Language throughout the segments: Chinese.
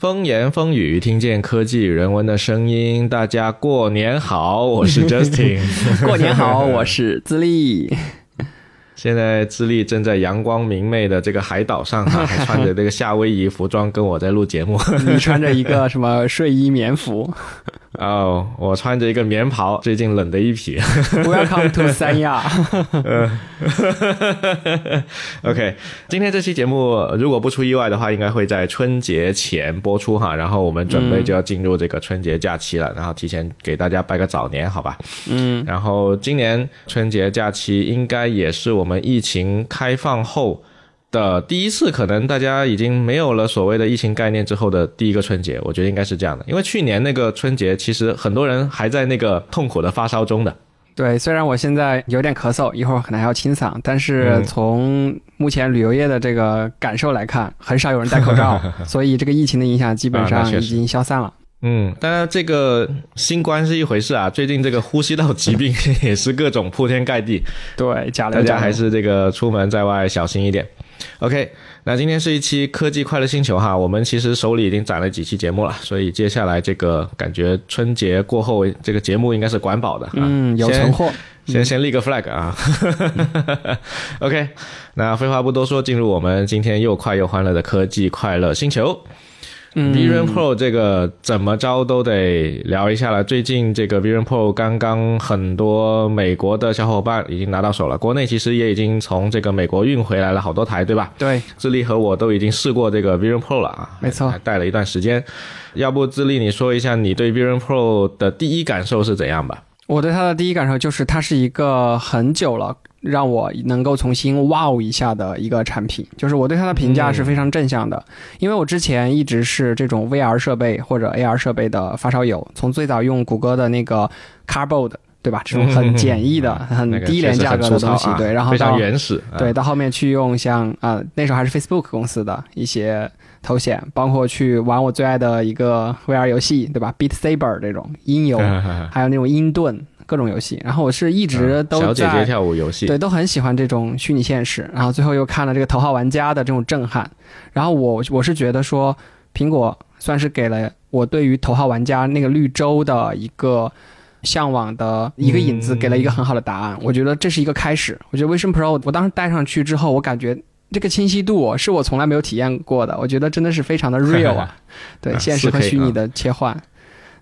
风言风语，听见科技人文的声音。大家过年好，我 是 Justin。过年好，我是自立。现在智利正在阳光明媚的这个海岛上，哈，还穿着这个夏威夷服装跟我在录节目。你穿着一个什么睡衣棉服？哦，我穿着一个棉袍，最近冷的一批。Welcome to 三亚。OK，今天这期节目如果不出意外的话，应该会在春节前播出哈。然后我们准备就要进入这个春节假期了，然后提前给大家拜个早年，好吧？嗯。然后今年春节假期应该也是我们疫情开放后。的第一次，可能大家已经没有了所谓的疫情概念之后的第一个春节，我觉得应该是这样的。因为去年那个春节，其实很多人还在那个痛苦的发烧中的。对，虽然我现在有点咳嗽，一会儿可能还要清嗓，但是从目前旅游业的这个感受来看，很少有人戴口罩，所以这个疫情的影响基本上已经消散了。嗯，当然这个新冠是一回事啊，最近这个呼吸道疾病也是各种铺天盖地。对，大家还是这个出门在外小心一点。OK，那今天是一期科技快乐星球哈，我们其实手里已经攒了几期节目了，所以接下来这个感觉春节过后这个节目应该是管饱的，嗯，有存货，先先立个 flag 啊。OK，那废话不多说，进入我们今天又快又欢乐的科技快乐星球。Vision Pro 这个怎么着都得聊一下了。最近这个 Vision Pro 刚刚很多美国的小伙伴已经拿到手了，国内其实也已经从这个美国运回来了好多台，对吧？对，智利和我都已经试过这个 Vision Pro 了啊，没错，还带了一段时间。要不智利你说一下你对 Vision Pro 的第一感受是怎样吧？我对它的第一感受就是它是一个很久了。让我能够重新哇哦一下的一个产品，就是我对它的评价是非常正向的，因为我之前一直是这种 VR 设备或者 AR 设备的发烧友，从最早用谷歌的那个 Cardboard，对吧？这种很简易的、很低廉价格的东西，对，然后到原始，对，到后面去用像啊那时候还是 Facebook 公司的一些头衔，包括去玩我最爱的一个 VR 游戏，对吧？Beat Saber 这种音游，还有那种音盾。各种游戏，然后我是一直都在小姐姐跳舞游戏，对，都很喜欢这种虚拟现实。然后最后又看了这个《头号玩家》的这种震撼，然后我我是觉得说，苹果算是给了我对于《头号玩家》那个绿洲的一个向往的一个影子，给了一个很好的答案。我觉得这是一个开始。我觉得 Vision Pro 我当时戴上去之后，我感觉这个清晰度是我从来没有体验过的。我觉得真的是非常的 real 啊，对，现实和虚拟的切换。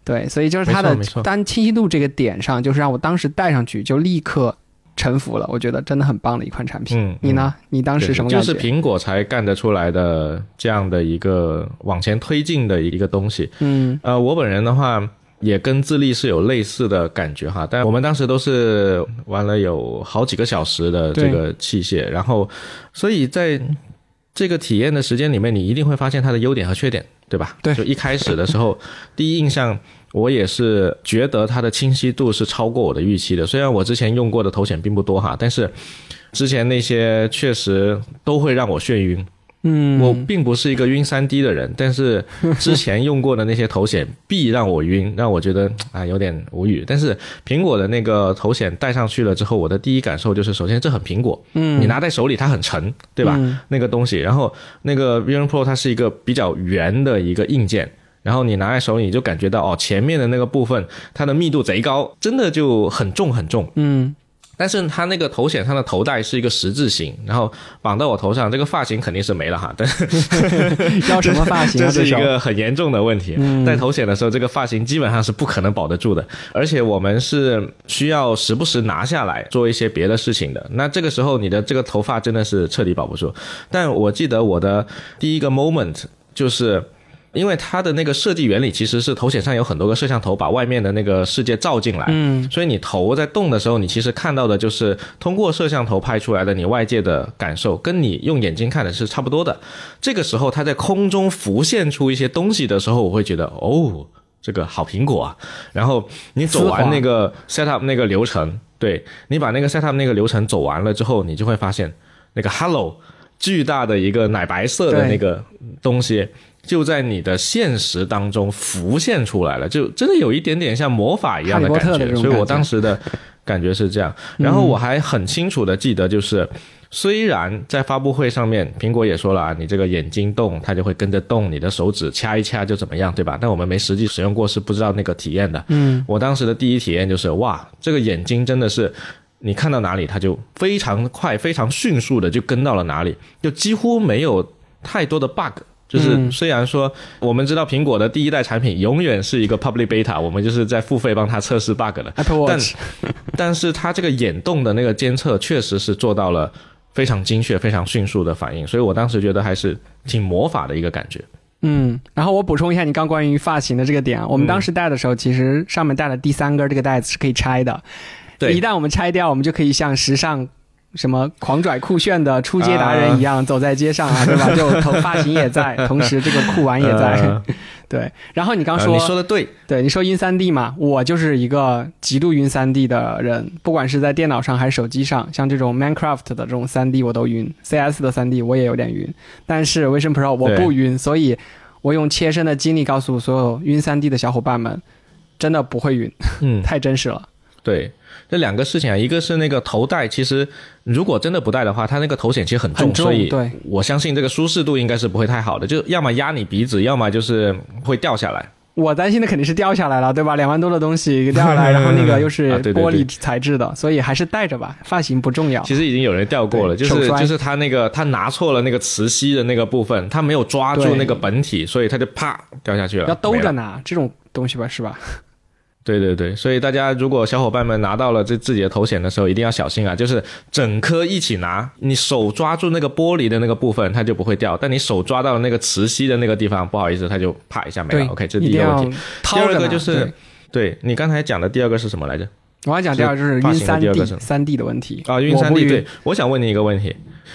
对，所以就是它的单清晰度这个点上，就是让我当时戴上去就立刻臣服了。我觉得真的很棒的一款产品。嗯，你呢？你当时什么感觉？就是苹果才干得出来的这样的一个往前推进的一个东西。嗯，呃，我本人的话也跟智利是有类似的感觉哈，但我们当时都是玩了有好几个小时的这个器械，然后所以在这个体验的时间里面，你一定会发现它的优点和缺点，对吧？对，就一开始的时候，第一印象。我也是觉得它的清晰度是超过我的预期的。虽然我之前用过的头显并不多哈，但是之前那些确实都会让我眩晕。嗯，我并不是一个晕三 D 的人，但是之前用过的那些头显必让我晕，让我觉得啊有点无语。但是苹果的那个头显戴上去了之后，我的第一感受就是，首先这很苹果，嗯，你拿在手里它很沉，对吧？那个东西，然后那个 Vision Pro 它是一个比较圆的一个硬件。然后你拿在手里，就感觉到哦，前面的那个部分它的密度贼高，真的就很重很重。嗯，但是它那个头显上的头带是一个十字形，然后绑到我头上，这个发型肯定是没了哈。但是 要什么发型？这是一个很严重的问题。戴头显的时候，这个发型基本上是不可能保得住的，而且我们是需要时不时拿下来做一些别的事情的。那这个时候，你的这个头发真的是彻底保不住。但我记得我的第一个 moment 就是。因为它的那个设计原理其实是头显上有很多个摄像头，把外面的那个世界照进来。嗯，所以你头在动的时候，你其实看到的就是通过摄像头拍出来的你外界的感受，跟你用眼睛看的是差不多的。这个时候它在空中浮现出一些东西的时候，我会觉得哦，这个好苹果啊。然后你走完那个 set up 那个流程，对你把那个 set up 那个流程走完了之后，你就会发现那个 hello 巨大的一个奶白色的那个东西。就在你的现实当中浮现出来了，就真的有一点点像魔法一样的感觉，所以我当时的感觉是这样。然后我还很清楚的记得，就是虽然在发布会上面，苹果也说了啊，你这个眼睛动，它就会跟着动，你的手指掐一掐就怎么样，对吧？但我们没实际使用过，是不知道那个体验的。嗯，我当时的第一体验就是，哇，这个眼睛真的是。你看到哪里，它就非常快、非常迅速的就跟到了哪里，就几乎没有太多的 bug。就是虽然说我们知道苹果的第一代产品永远是一个 public beta，我们就是在付费帮它测试 bug 的。但但是它这个眼动的那个监测确实是做到了非常精确、非常迅速的反应，所以我当时觉得还是挺魔法的一个感觉。嗯，然后我补充一下你刚关于发型的这个点啊，我们当时戴的时候，其实上面戴的第三根这个带子是可以拆的，对一旦我们拆掉，我们就可以像时尚。什么狂拽酷炫的出街达人一样走在街上啊，对吧？就头发型也在，同时这个酷玩也在，呃对。然后你刚说，呃你说的对，对，你说晕三 D 嘛，我就是一个极度晕三 D 的人，不管是在电脑上还是手机上，像这种 Minecraft 的这种三 D 我都晕，CS 的三 D 我也有点晕，但是 Vision Pro 我不晕，所以我用切身的经历告诉所有晕三 D 的小伙伴们，真的不会晕，嗯，太真实了。对，这两个事情啊，一个是那个头戴，其实如果真的不戴的话，它那个头显其实很重，很重所以我相信这个舒适度应该是不会太好的，就要么压你鼻子，要么就是会掉下来。我担心的肯定是掉下来了，对吧？两万多的东西掉下来，然后那个又是 玻璃材质的，所以还是戴着吧，发型不重要。其实已经有人掉过了，就是就是他那个他拿错了那个磁吸的那个部分，他没有抓住那个本体，所以他就啪掉下去了。要兜着拿这种东西吧，是吧？对对对，所以大家如果小伙伴们拿到了这自己的头显的时候，一定要小心啊！就是整颗一起拿，你手抓住那个玻璃的那个部分，它就不会掉；但你手抓到了那个磁吸的那个地方，不好意思，它就啪一下没了。OK，这是第一个问题。第二个就是对对你刚才讲的第二个是什么来着？我要讲第二个就是晕三 D 三 D 的问题啊，晕三 D。对，我想问你一个问题：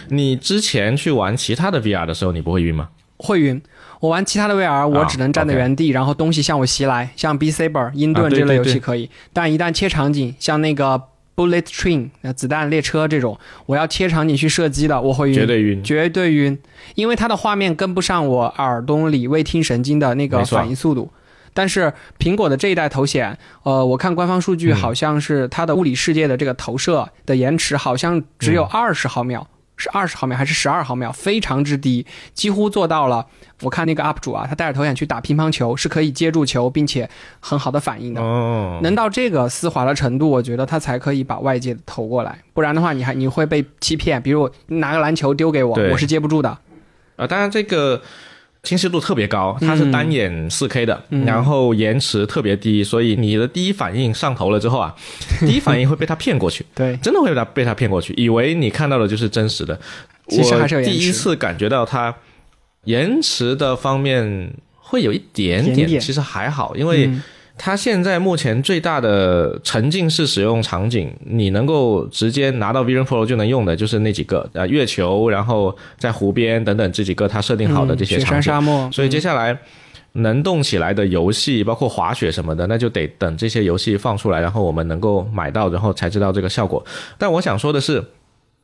你之前去玩其他的 VR 的时候，你不会晕吗？会晕。我玩其他的 VR，我只能站在原地，然后东西向我袭来，像 B Saber、英盾这类啊对对对。游戏可以，但一旦切场景，像那个 Bullet Train 呃子弹列车这种，我要切场景去射击的，我会晕，绝对晕。绝对晕，因为它的画面跟不上我耳东里未听神经的那个反应速度。但是苹果的这一代头显，呃，我看官方数据嗯。好像是它的物理世界的这个投射的延迟好像只嗯。有二十毫秒，是二十毫秒还是十二毫秒，非常之低，几乎做到了。我看那个 UP 主啊，他戴着头眼去打乒乓球是可以接住球，并且很好的反应的。哦，能到这个丝滑的程度，我觉得他才可以把外界投过来，不然的话，你还你会被欺骗。比如你拿个篮球丢给我，我是接不住的。啊，当然这个清晰度特别高，它是单眼四 K 的，嗯。然后延迟特别低，所以你的第一反应上头了之后啊，第一反应会被它骗过去，对，真的会被它被它骗过去，以为你看到的就是真实的。其实还是有我第一次感觉到它延迟的方面会有一点点，点点。其实还好，因为。嗯它现在目前最大的沉浸式使用场景，你能够直接拿到 Vision Pro 就能用的，就是那几个啊，月球，然后在湖边等等这几个它设定好的这些嗯雪山场景。沙漠，所以接嗯下来能动起来的游戏，包括滑雪什么的，那就得等这些游戏放出来，然后我们能够买到，然后才知道这个效果。但我想说的是。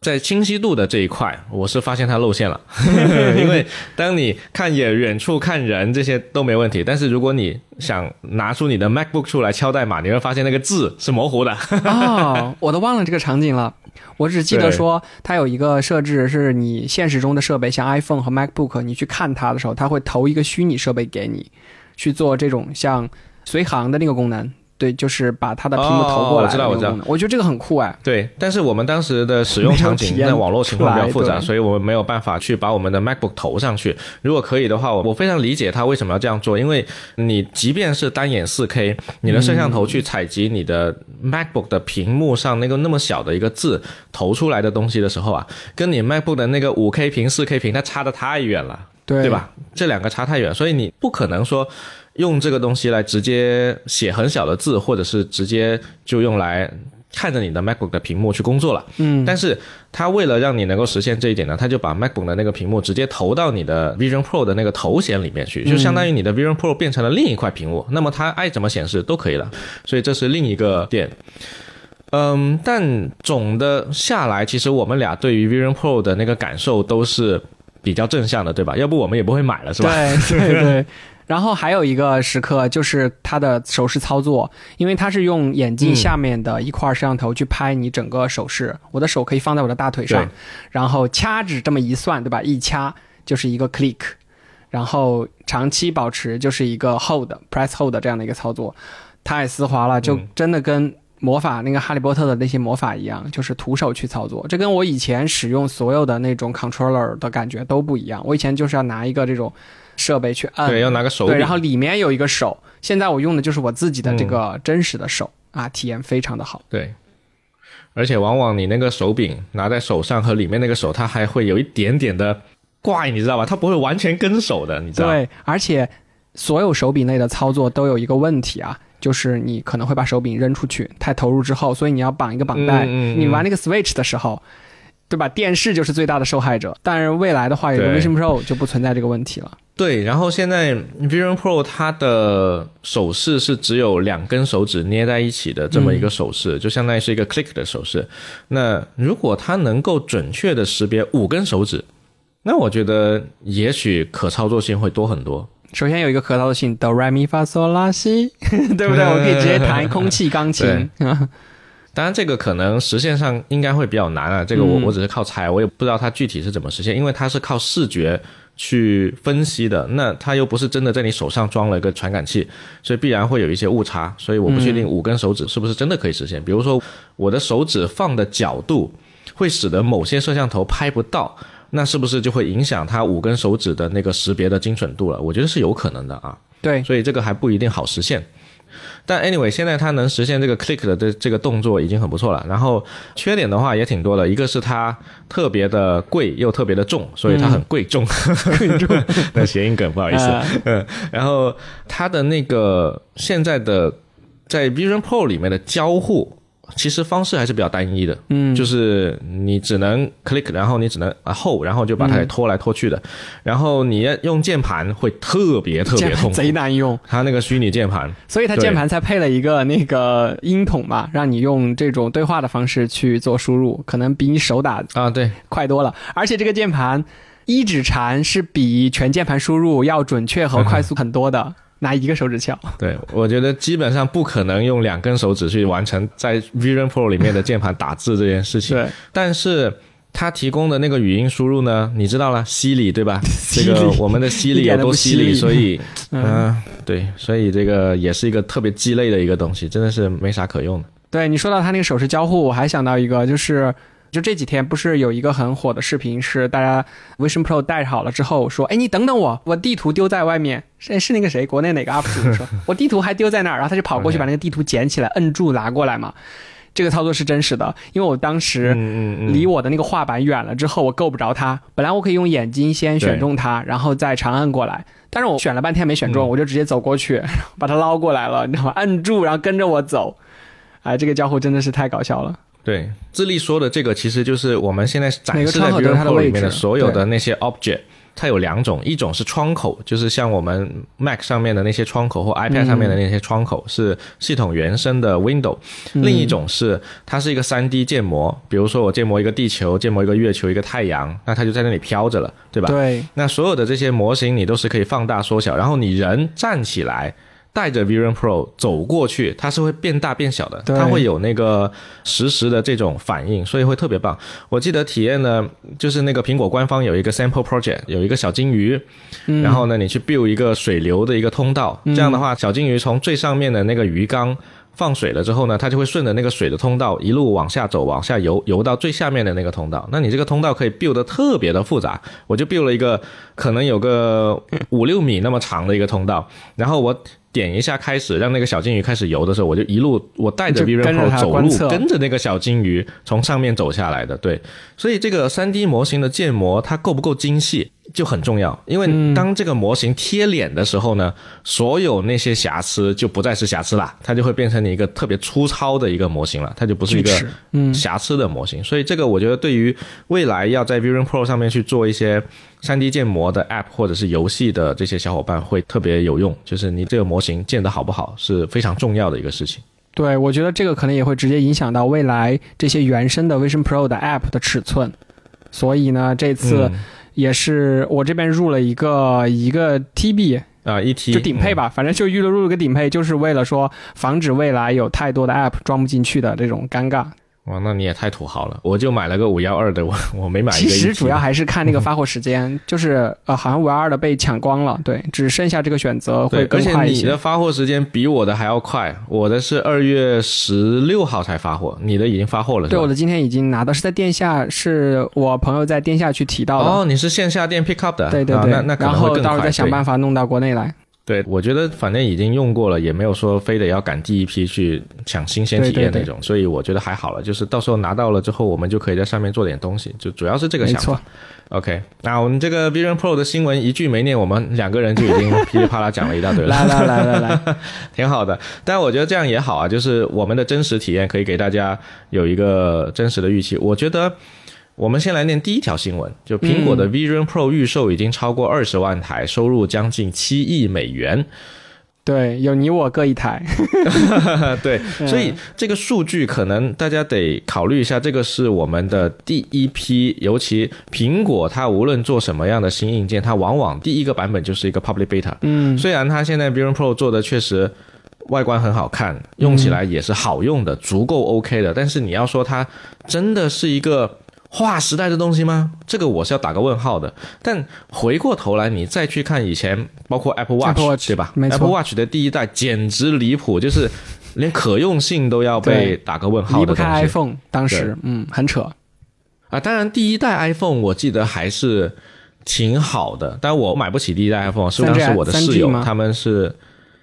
在清晰度的这一块，我是发现它露馅了，因为当你看远远处看人这些都没问题，但是如果你想拿出你的 MacBook 出来敲代码，你会发现那个字是模糊的。哦，我都忘了这个场景了。我只记得说，它有一个设置，是你现实中的设备，像 iPhone 和 MacBook，你去看它的时候，它会投一个虚拟设备给你，去做这种像随行的那个功能。对，就是把它的屏幕投过来哦我知道我知道。我觉得这个很酷哎。对，但是我们当时的使用场景网络情况比较复杂，所以我们没有办法去把我们的 MacBook 投上去。如果可以的话，我我非常理解他为什么要这样做，因为你即便是单眼 4K，你的摄像头去采集你的 MacBook 的屏幕上那个那么小的一个字投出来的东西的时候啊，跟你 MacBook 的那个 5K 屏、4K 屏，它差的太远了。对对？吧？这两个差太远，所以你不可能说用这个东西来直接写很小的字，或者是直接就用来看着你的 MacBook 的屏幕去工作了。嗯，但是它为了让你能够实现这一点呢，它就把 MacBook 的那个屏幕直接投到你的 Vision Pro 的那个头显里面去，就相当于你的 Vision Pro 变成了另一块屏幕，那么它爱怎么显示都可以了。所以这是另一个点。嗯，但总的下来，其实我们俩对于 Vision Pro 的那个感受都是比较正向的，对吧？要不我们也不会买了，是吧？对对对。然后还有一个时刻就是它的手势操作，因为它是用眼镜下面的一块摄像头去拍你整个手势，我的手可以放在我的大腿上，然后掐指这么一算，对吧？一掐就是一个 click，然后长期保持就是一个 hold press hold 这样的一个操作，太丝滑了，就嗯真的跟魔法那个哈利波特的那些魔法一样，就是徒手去操作。这跟我以前使用所有的那种 controller 的感觉都不一样。我以前就是要拿一个这种设备去按，对，要拿个手柄，对，然后里面有一个手。现在我用的就是我自己的这个真实的手、啊，体验非常的好。对，而且往往你那个手柄拿在手上和里面那个手，它还会有一点点的怪，你知道吧？它不会完全跟手的，你知道？对，而且所有手柄类的操作都有一个问题啊，就是你可能会把手柄扔出去，太投入之后，所以你要绑一个绑带。嗯嗯嗯你玩那个 Switch 的时候，对吧？电视就是最大的受害者。但是未来的话，有个对 Vision Pro 就不存在这个问题了。对，然后现在 Vision Pro 它的手势是只有两根手指捏在一起的这么一个手势，就相当于是一个 click 的手势。那如果它能够准确的识别五根手指，那我觉得也许可操作性会多很多。首先有一个可操作性哆来咪发嗦拉西，对不对？我可以直接弹空气钢琴。当然，这个可能实现上应该会比较难啊。这个我嗯我只是靠猜，我也不知道它具体是怎么实现，因为它是靠视觉去分析的。那它又不是真的在你手上装了一个传感器，所以必然会有一些误差。所以我不确定五根手指是不是真的可以实现。比如说，我的手指放的角度会使得某些摄像头拍不到，那是不是就会影响它五根手指的那个识别的精准度了？我觉得是有可能的啊。对，所以这个还不一定好实现。但 anyway，现在它能实现这个 click 的这这个动作已经很不错了。然后缺点的话也挺多的，一个是它特别的贵又特别的重，所以它很贵重。贵重，那谐音梗不好意思。呃嗯，然后它的那个现在的在 Vision Pro 里面的交互。其实方式还是比较单一的，嗯，就是你只能 click，然后你只能啊 hold，然后就把它给拖来拖去的，然后你要用键盘会特别特别痛贼难用，它那个虚拟键盘，所以它键盘才配了一个那个音筒嘛，让你用这种对话的方式去做输入，可能比你手打啊，对，快多了。而且这个键盘一指禅是比全键盘输入要准确和 快速很多的，拿一个手指敲。对，我觉得基本上不可能用两根手指去完成在 Vision Pro 里面的键盘打字这件事情。对，但是它提供的那个语音输入呢，你知道了，犀利对吧？这个我们的犀利有多犀利，所以，嗯嗯、对，所以这个也是一个特别鸡肋的一个东西，真的是没啥可用的。对你说到它那个手势交互，我还想到一个，就是就这几天不是有一个很火的视频，是大家 Vision Pro 戴好了之后说，哎，你等等我，我地图丢在外面，是是那个谁，国内哪个 UP 主说，我地图还丢在那儿，然后他就跑过去把那个地图捡起来，摁住拿过来嘛。这个操作是真实的，因为我当时离我的那个画板远了之后，我够不着它。本来我可以用眼睛先选中它，然后再长按过来，但是我选了半天没选中，嗯我就直接走过去，把它捞过来了，你知道吗？摁住，然后跟着我走。哎，这个交互真的是太搞笑了。对，智利说的这个其实就是我们现在展示在窗口都有 Vision 它里面的所有的那些 object。它有两种，一种是窗口，就是像我们 Mac 上面的那些窗口或 iPad 上面的那些窗口，是系统原生的 Window；、另一种是它是一个 3D 建模，比如说我建模一个地球，建模一个月球，一个太阳，那它就在那里飘着了，对吧？对，那所有的这些模型你都是可以放大缩小，然后你人站起来。带着 Vision Pro 走过去，它是会变大变小的，它会有那个实时的这种反应，所以会特别棒。我记得体验呢，就是那个苹果官方有一个 sample project，有一个小金鱼，嗯然后呢，你去 build 一个水流的一个通道，这样的话，小金鱼从最上面的那个鱼缸放水了之后呢，它就会顺着那个水的通道一路往下走，往下游，游到最下面的那个通道。那你这个通道可以 build 的特别的复杂，我就 build 了一个可能有个五六米那么长的一个通道，然后我。点一下开始，让那个小金鱼开始游的时候，我就一路我带着 Vision Pro 走路，跟着那个小金鱼从上面走下来的。对，所以这个三 D 模型的建模它够不够精细就很重要，因为当这个模型贴脸的时候呢，所有那些瑕疵就不再是瑕疵了，它就会变成你一个特别粗糙的一个模型了，它就不是一个嗯瑕疵的模型。所以这个我觉得对于未来要在 Vision Pro 上面去做一些三 D 建模的 App 或者是游戏的这些小伙伴会特别有用，就是你这个模型建得好不好是非常重要的一个事情。对，我觉得这个可能也会直接影响到未来这些原生的 Vision Pro 的 App 的尺寸。所以呢，这次嗯也是我这边入了一个一个 TB，啊一 T 就顶配吧，反正就预了入了个顶配，就是为了说防止未来有太多的 App 装不进去的这种尴尬。哇，那你也太土豪了！我就买了个五幺二的，我 我没买一其个 1T 实主要还是看那个发货时间，就是呃，好像五幺二的被抢光了，对，只剩下这个选择会更快一些。你的发货时间比我的还要快，我的是二月十六号才发货，你的已经发货了对，我？的今天已经拿到，是在店下，是我朋友在店下去提到的。哦，你是线下店 pick up 的，啊、对对对，那那可然后。到时候再想办法弄到国内来。对，我觉得反正已经用过了，也没有说非得要赶第一批去抢新鲜体验对对对那种，所以我觉得还好了。就是到时候拿到了之后，我们就可以在上面做点东西，就主要是这个想法。，OK，那我们这个 Vision Pro 的新闻一句没念，我们两个人就已经噼里啪啦讲了一大堆了。来来来来来，挺好的。但我觉得这样也好啊，就是我们的真实体验可以给大家有一个真实的预期。我觉得我们先来念第一条新闻，就苹果的 Vision Pro 预售已经超过二十万台，收入将近七亿美元。对，有你我各一台。对，所以这个数据可能大家得考虑一下，这个是我们的第一批，尤其苹果它无论做什么样的新硬件，它往往第一个版本就是一个 public beta。嗯，虽然它现在 Vision Pro 做的确实外观很好看，用起来也是好用的，足够 OK 的，但是你要说它真的是一个划时代的东西吗？这个我是要打个问号的。但回过头来，你再去看以前，包括 Apple Watch，, Apple Watch，对吧？Apple Watch 的第一代简直离谱，就是连可用性都要被打个问号离不开 iPhone，当时嗯很扯。啊。当然，第一代 iPhone 我记得还是挺好的，但我买不起第一代 iPhone，是当时我的室友他们是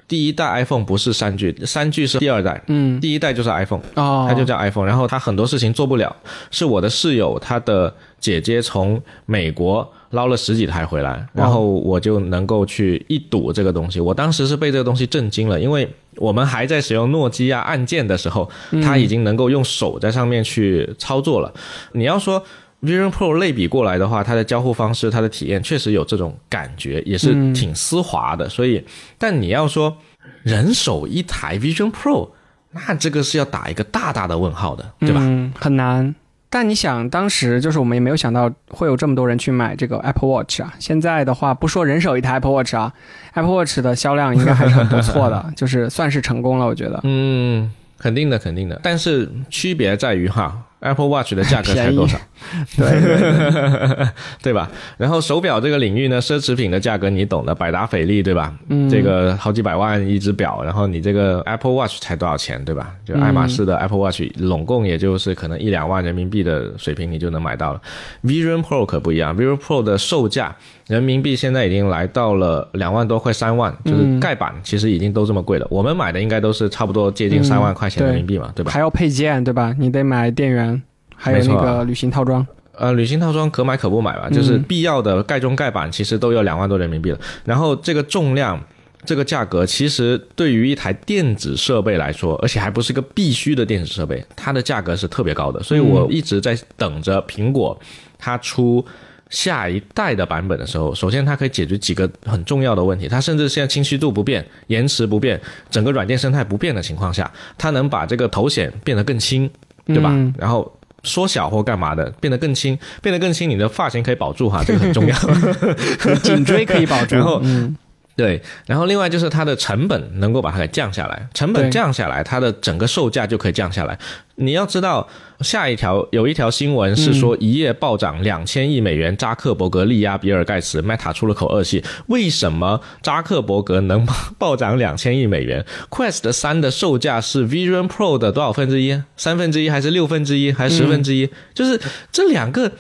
第一代 iPhone 不是三 G，三 G 是第二代，嗯，第一代就是 iPhone。哦，它就叫 iPhone，然后它很多事情做不了，是我的室友他的姐姐从美国捞了十几台回来，然后我就能够去一睹这个东西。我当时是被这个东西震惊了，因为我们还在使用诺基亚按键的时候，它已经能够用手在上面去操作了。你要说 Vision Pro 类比过来的话，它的交互方式、它的体验确实有这种感觉，也是挺丝滑的。所以，但你要说人手一台 Vision Pro。那这个是要打一个大大的问号的，对吧？嗯，很难。但你想，当时就是我们也没有想到会有这么多人去买这个 Apple Watch 啊。现在的话，不说人手一台 Apple Watch 啊，Apple Watch 的销量应该还是很不错的，就是算是成功了，我觉得。嗯，肯定的，肯定的。但是区别在于哈，Apple Watch 的价格才多少？对对吧？然后手表这个领域呢，奢侈品的价格你懂的，百达翡丽对吧？嗯这个好几百万一只表，然后你这个 Apple Watch 才多少钱对吧？就爱马仕的 Apple Watch 拢共也就是可能一两万人民币的水平，你就能买到了。Vision Pro 可不一样，Vision Pro 的售价人民币现在已经来到了两万多，快三万，就是盖板其实已经都这么贵了。我们买的应该都是差不多接近三万块钱人民币嘛，对吧？还要配件对吧？你得买电源，还有那个旅行套装。呃，旅行套装可买可不买吧，就是必要的盖中盖板其实都要两万多人民币了。然后这个重量、这个价格，其实对于一台电子设备来说，而且还不是一个必须的电子设备，它的价格是特别高的。所以我一直在等着苹果它出。下一代的版本的时候，首先它可以解决几个很重要的问题。它甚至现在清晰度不变、延迟不变、整个软件生态不变的情况下，它能把这个头显变得更轻，对吧？嗯然后缩小或干嘛的，变得更轻，变得更轻，你的发型可以保住哈，这个很重要。颈椎可以保住。然后嗯，对，然后另外就是它的成本能够把它给降下来，成本降下来，它的整个售价就可以降下来。你要知道，下一条有一条新闻是说一夜暴涨两千亿美元，扎克伯格力压比尔盖茨，Meta 出了口恶气。为什么扎克伯格能暴涨两千亿美元？Quest 三的售价是 Vision Pro 的多少分之一？三分之一还是六分之一还是十分之一？就是这两个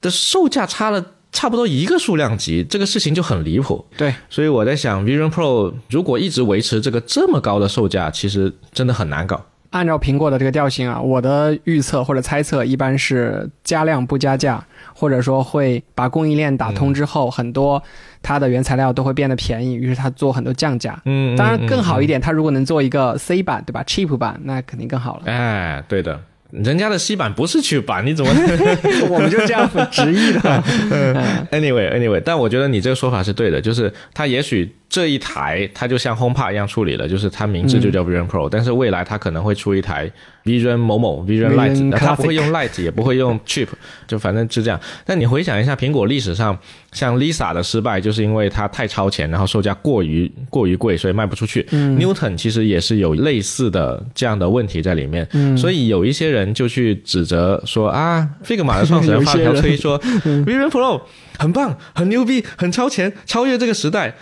的售价差了差不多一个数量级，这个事情就很离谱。对，所以我在想，Vision Pro 如果一直维持这个这么高的售价，其实真的很难搞。按照苹果的这个调性啊，我的预测或者猜测一般是加量不加价，或者说会把供应链打通之后，很多它的原材料都会变得便宜，于是它做很多降价。嗯，当然更好一点。点，它如果能做一个 C 版，对吧？cheap 版，那肯定更好了。哎，对的，人家的西版不是去版，你怎么 我们就这样直译的。Anyway，Anyway，但我觉得你这个说法是对的，就是它也许这一台它就像 HomePod 一样处理了，就是它名字就叫 Vision Pro，、但是未来它可能会出一台 Vision 某某 Vision Lite，Vision 它不会用 Lite，也不会用 Chip，就反正是这样。但你回想一下，苹果历史上像 Lisa 的失败，就是因为它太超前，然后售价过于过于贵，所以卖不出去。Newton 其实也是有类似的这样的问题在里面，所以有一些人就去指责说啊，Figma 的创始人发条推说 Vision Pro 很棒、很牛逼、很超前，超越这个时代，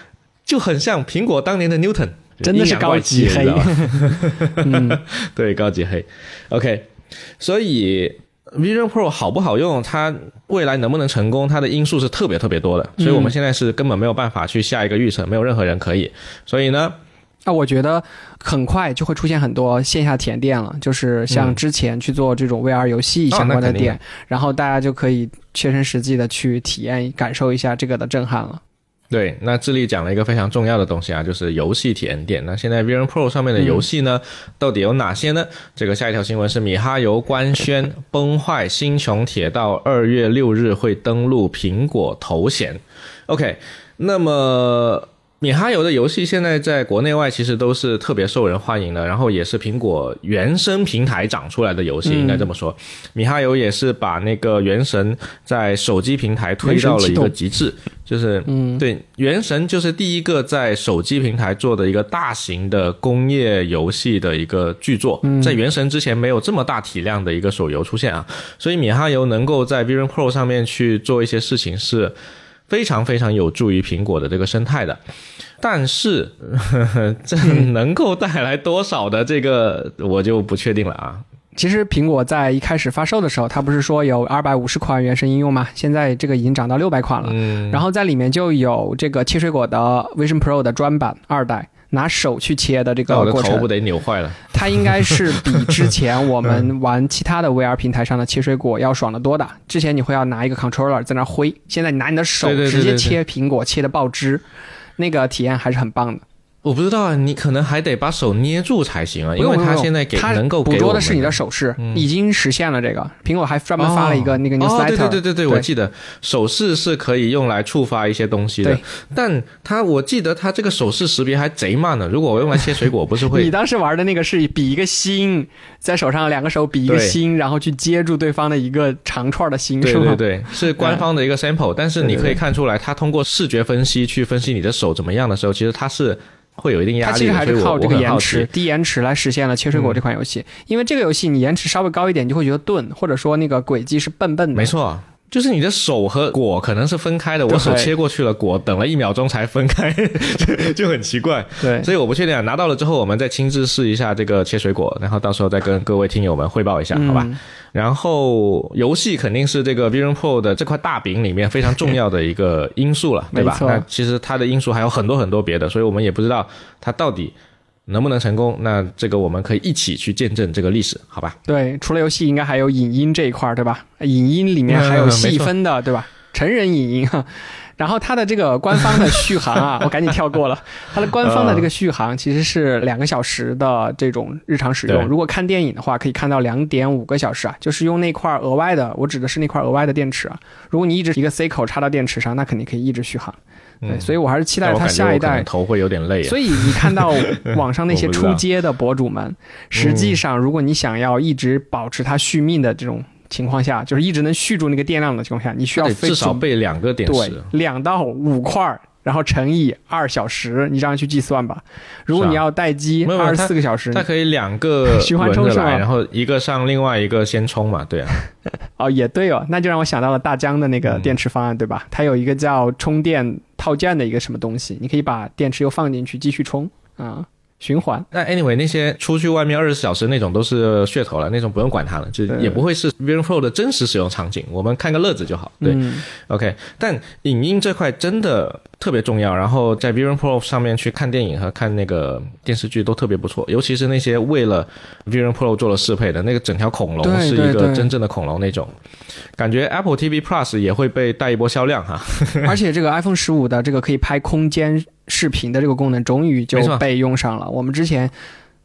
就很像苹果当年的 Newton，真的是高级黑。对，高级黑。OK，所以 Vision Pro 好不好用，它未来能不能成功，它的因素是特别特别多的，所以我们现在是根本没有办法去下一个预测，没有任何人可以。所以呢，啊，我觉得很快就会出现很多线下体验店了，就是像嗯之前去做这种 VR 游戏相关的店，然后大家就可以切身实际的去体验、感受一下这个的震撼了。对，那智利讲了一个非常重要的东西啊，就是游戏体验店。那现在 Vision Pro 上面的游戏呢，到底有哪些呢？这个下一条新闻是米哈游官宣，《崩坏：星穹铁道》二月六日会登陆苹果头显。OK，那么。米哈游的游戏现在在国内外其实都是特别受人欢迎的，然后也是苹果原生平台长出来的游戏，应该这么说。米哈游也是把那个原神在手机平台推到了一个极致，就是嗯，对，《原神》就是第一个在手机平台做的一个大型的工业游戏的一个巨作，在《原神》之前没有这么大体量的一个手游出现啊，所以米哈游能够在 Vision Pro 上面去做一些事情是非常非常有助于苹果的这个生态的。但是，呵 呵这能够带来多少的这个，我就不确定了啊。其实苹果在一开始发售的时候，它不是说有二百五十款原生应用吗？现在这个已经涨到六百款了。嗯，然后在里面就有这个切水果的 Vision Pro 的专版二代，拿手去切的这个过程，头不得扭坏了。它应该是比之前我们玩其他的 VR 平台上的切水果要爽得多的。之前你会要拿一个 controller 在那挥，现在你拿你的手直接切苹果，切的爆汁，那个体验还是很棒的。我不知道啊，你可能还得把手捏住才行啊，因为不用不用它现在给它能够捕捉的是你的手势，嗯已经实现了这个。苹果还专门发了一个那个哦对对对对对，我记得手势是可以用来触发一些东西的，但它我记得它这个手势识别还贼慢呢。如果我用来切水果，不是会 你当时玩的那个是比一个心，在手上两个手比一个心，然后去接住对方的一个长串的心，对是吗？对对，是官方的一个 sample，但是你可以看出来，它通过视觉分析去分析你的手怎么样的时候，其实它是会有一定压它其实还是靠这个延迟、低延迟来实现了切水果这款游戏。因为这个游戏你延迟稍微高一点，你就会觉得钝，或者说那个轨迹是笨笨的。没错。就是你的手和果可能是分开的，我手切过去了，果等了一秒钟才分开，就 就很奇怪。对，所以我不确定啊，拿到了之后我们再亲自试一下这个切水果，然后到时候再跟各位听友们汇报一下，好吧？嗯然后游戏肯定是这个 Vision Pro 的这块大饼里面非常重要的一个因素了，对吧？那其实它的因素还有很多很多别的，所以我们也不知道它到底能不能成功。那这个我们可以一起去见证这个历史，好吧？对，除了游戏，应该还有影音这一块儿，对吧？影音里面还有细分的，对吧？成人影音哈。然后它的这个官方的续航啊，我赶紧跳过了。它的官方的这个续航其实是两个小时的这种日常使用。如果看电影的话，可以看到两点五个小时啊，就是用那块额外的，我指的是那块额外的电池啊。如果你一直一个 C 口插到电池上，那肯定可以一直续航。对，嗯所以我还是期待它下一代头会有点累、啊。所以你看到 网上那些出街的博主们，实际上如果你想要一直保持它续命的这种情况下，就是一直能续住那个电量的情况下，你需要至少备两个电对池。两到五块。然后乘以二小时，你这样去计算吧。如果你要待机二十四个小时它，可以两个循环充上然后一个上，另外一个先充嘛，对啊。哦，也对哦，那就让我想到了大疆的那个嗯电池方案，对吧？它有一个叫充电套件的一个什么东西，你可以把电池又放进去继续充啊、循环。那 anyway，那些出去外面二十四小时那种都是噱头了，那种不用管它了，就也不会是 Vision Pro 的真实使用场景，我们看个乐子就好。对、嗯 o k 但影音这块真的特别重要，然后在 Vision Pro 上面去看电影和看那个电视剧都特别不错，尤其是那些为了 Vision Pro 做了适配的那个整条恐龙是一个真正的恐龙那种，感觉 Apple TV Plus 也会被带一波销量哈。而且这个 iPhone 十五的这个可以拍空间视频的这个功能，终于就被用上了。我们之前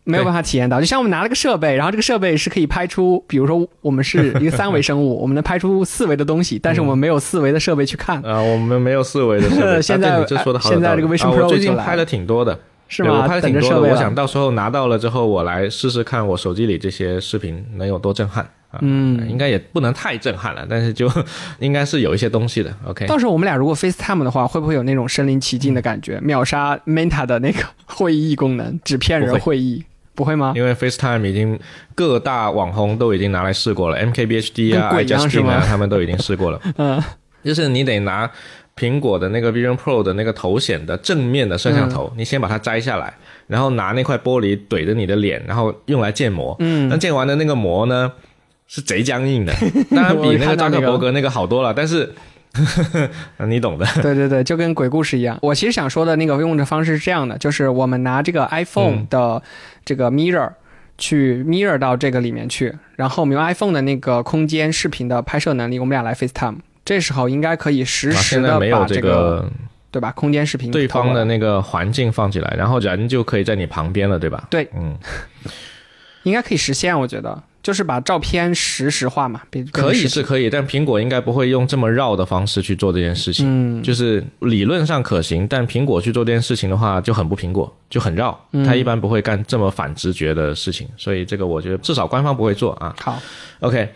没有办法体验到。就像我们拿了个设备，然后这个设备是可以拍出，比如说我们是一个三维生物，我们能拍出四维的东西，但是我们没有四维的设备去看。啊、我们没有四维的设备。现在这说的好有现在这个 Vision 啊 Pro 最近拍的挺多的。是吗？我拍的挺多的，我想到时候拿到了之后，我来试试看我手机里这些视频能有多震撼啊。嗯，应该也不能太震撼了，但是就应该是有一些东西的。OK，到时候我们俩如果 FaceTime 的话，会不会有那种身临其境的感觉，秒杀 Meta 的那个会议功能，纸片人会会议？不会吗？因为 FaceTime 已经各大网红都已经拿来试过了，MKBHD 啊、跟鬼一样是 iJustine 啊，他们都已经试过了。嗯，就是你得拿苹果的那个 Vision Pro 的那个头显的正面的摄像头，嗯你先把它摘下来，然后拿那块玻璃怼着你的脸，然后用来建模。嗯那建完的那个模呢，是贼僵硬的，当然比那个扎克伯格那个好多了，但是 你懂的。对对对，就跟鬼故事一样。我其实想说的那个用的方式是这样的，就是我们拿这个 iPhone 嗯的这个 Mirror、去 Mirror 到这个里面去，然后我们用 iPhone 的那个空间视频的拍摄能力，我们俩来 FaceTime。这时候应该可以实啊时的把没有这个对吧空间视频对方的那个环境放起来，然后人就可以在你旁边了，对吧？对，嗯，应该可以实现，我觉得就是把照片实时化嘛，可以是可以，但苹果应该不会用这么绕的方式去做这件事情。嗯，就是理论上可行，但苹果去做这件事情的话就很不苹果，就很绕。嗯它一般不会干这么反直觉的事情，所以这个我觉得至少官方不会做啊。好，OK，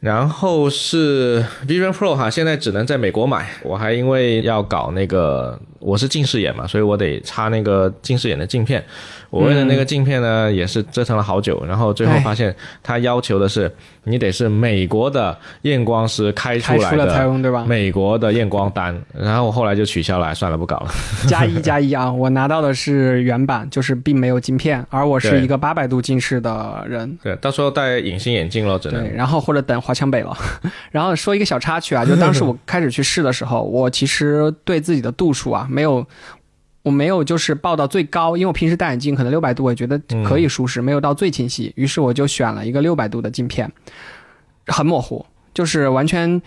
然后是 Vision Pro 哈，现在只能在美国买。我还因为要搞那个，我是近视眼嘛，所以我得插那个近视眼的镜片。我为了那个镜片呢，也是折腾了好久，然后最后发现他要求的是你得是美国的验光师开出来的。用对吧？美国的验光单，然后我后来就取消了，算了，不搞了。加一加一啊！我拿到的是原版，就是并没有镜片，而我是一个八百度近视的人。对，到时候戴隐形眼镜咯，只能对，。然后或者等华强北了。然后说一个小插曲啊，就当时我开始去试的时候，我其实对自己的度数啊没有，我没有就是报到最高，因为我平时戴眼镜可能六百度，我觉得可以舒适，没有到最清晰，于是我就选了一个六百度的镜片，很模糊，就是完全。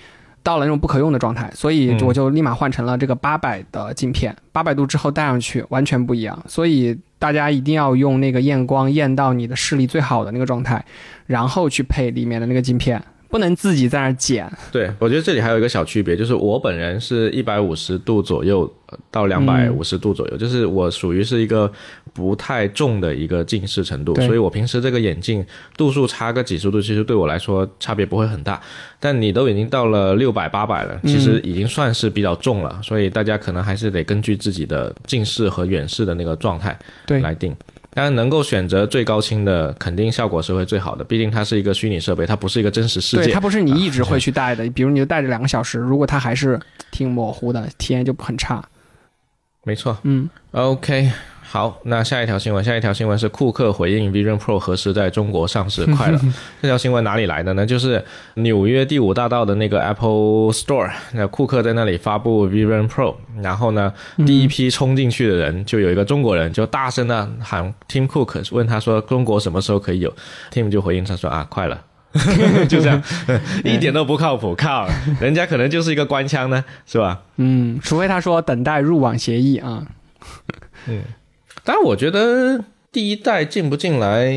到了那种不可用的状态，所以嗯我就立马换成了这个八百的镜片，八百度之后戴上去完全不一样。所以大家一定要用那个验光验到你的视力最好的那个状态，然后去配里面的那个镜片，不能自己在那儿剪。对，我觉得这里还有一个小区别，就是我本人是一百五十度左右呃到两百五十度左右，就是我属于是一个不太重的一个近视程度，所以我平时这个眼镜度数差个几十度，其实对我来说差别不会很大。但你都已经到了六百八百了，其实已经算是比较重了，所以大家可能还是得根据自己的近视和远视的那个状态来定。当然，能够选择最高清的，肯定效果是会最好的。毕竟它是一个虚拟设备，它不是一个真实世界对，它。不是你一直会去戴的，比如你就戴着两个小时，如果它还是挺模糊的，体验就很差。没错。嗯，OK，好，那下一条新闻，下一条新闻是库克回应 Vision Pro 何时在中国上市，快了。这条新闻哪里来的呢？就是纽约第五大道的那个 Apple Store，那库克在那里发布 Vision Pro，然后呢，第一批冲进去的人就有一个中国人，就大声的喊 Tim Cook，问他说中国什么时候可以有？Tim 就回应他说啊，快了。就这样，一点都不靠谱，靠，人家可能就是一个官腔呢，是吧？嗯，除非他说等待入网协议啊。当然，我觉得第一代进不进来，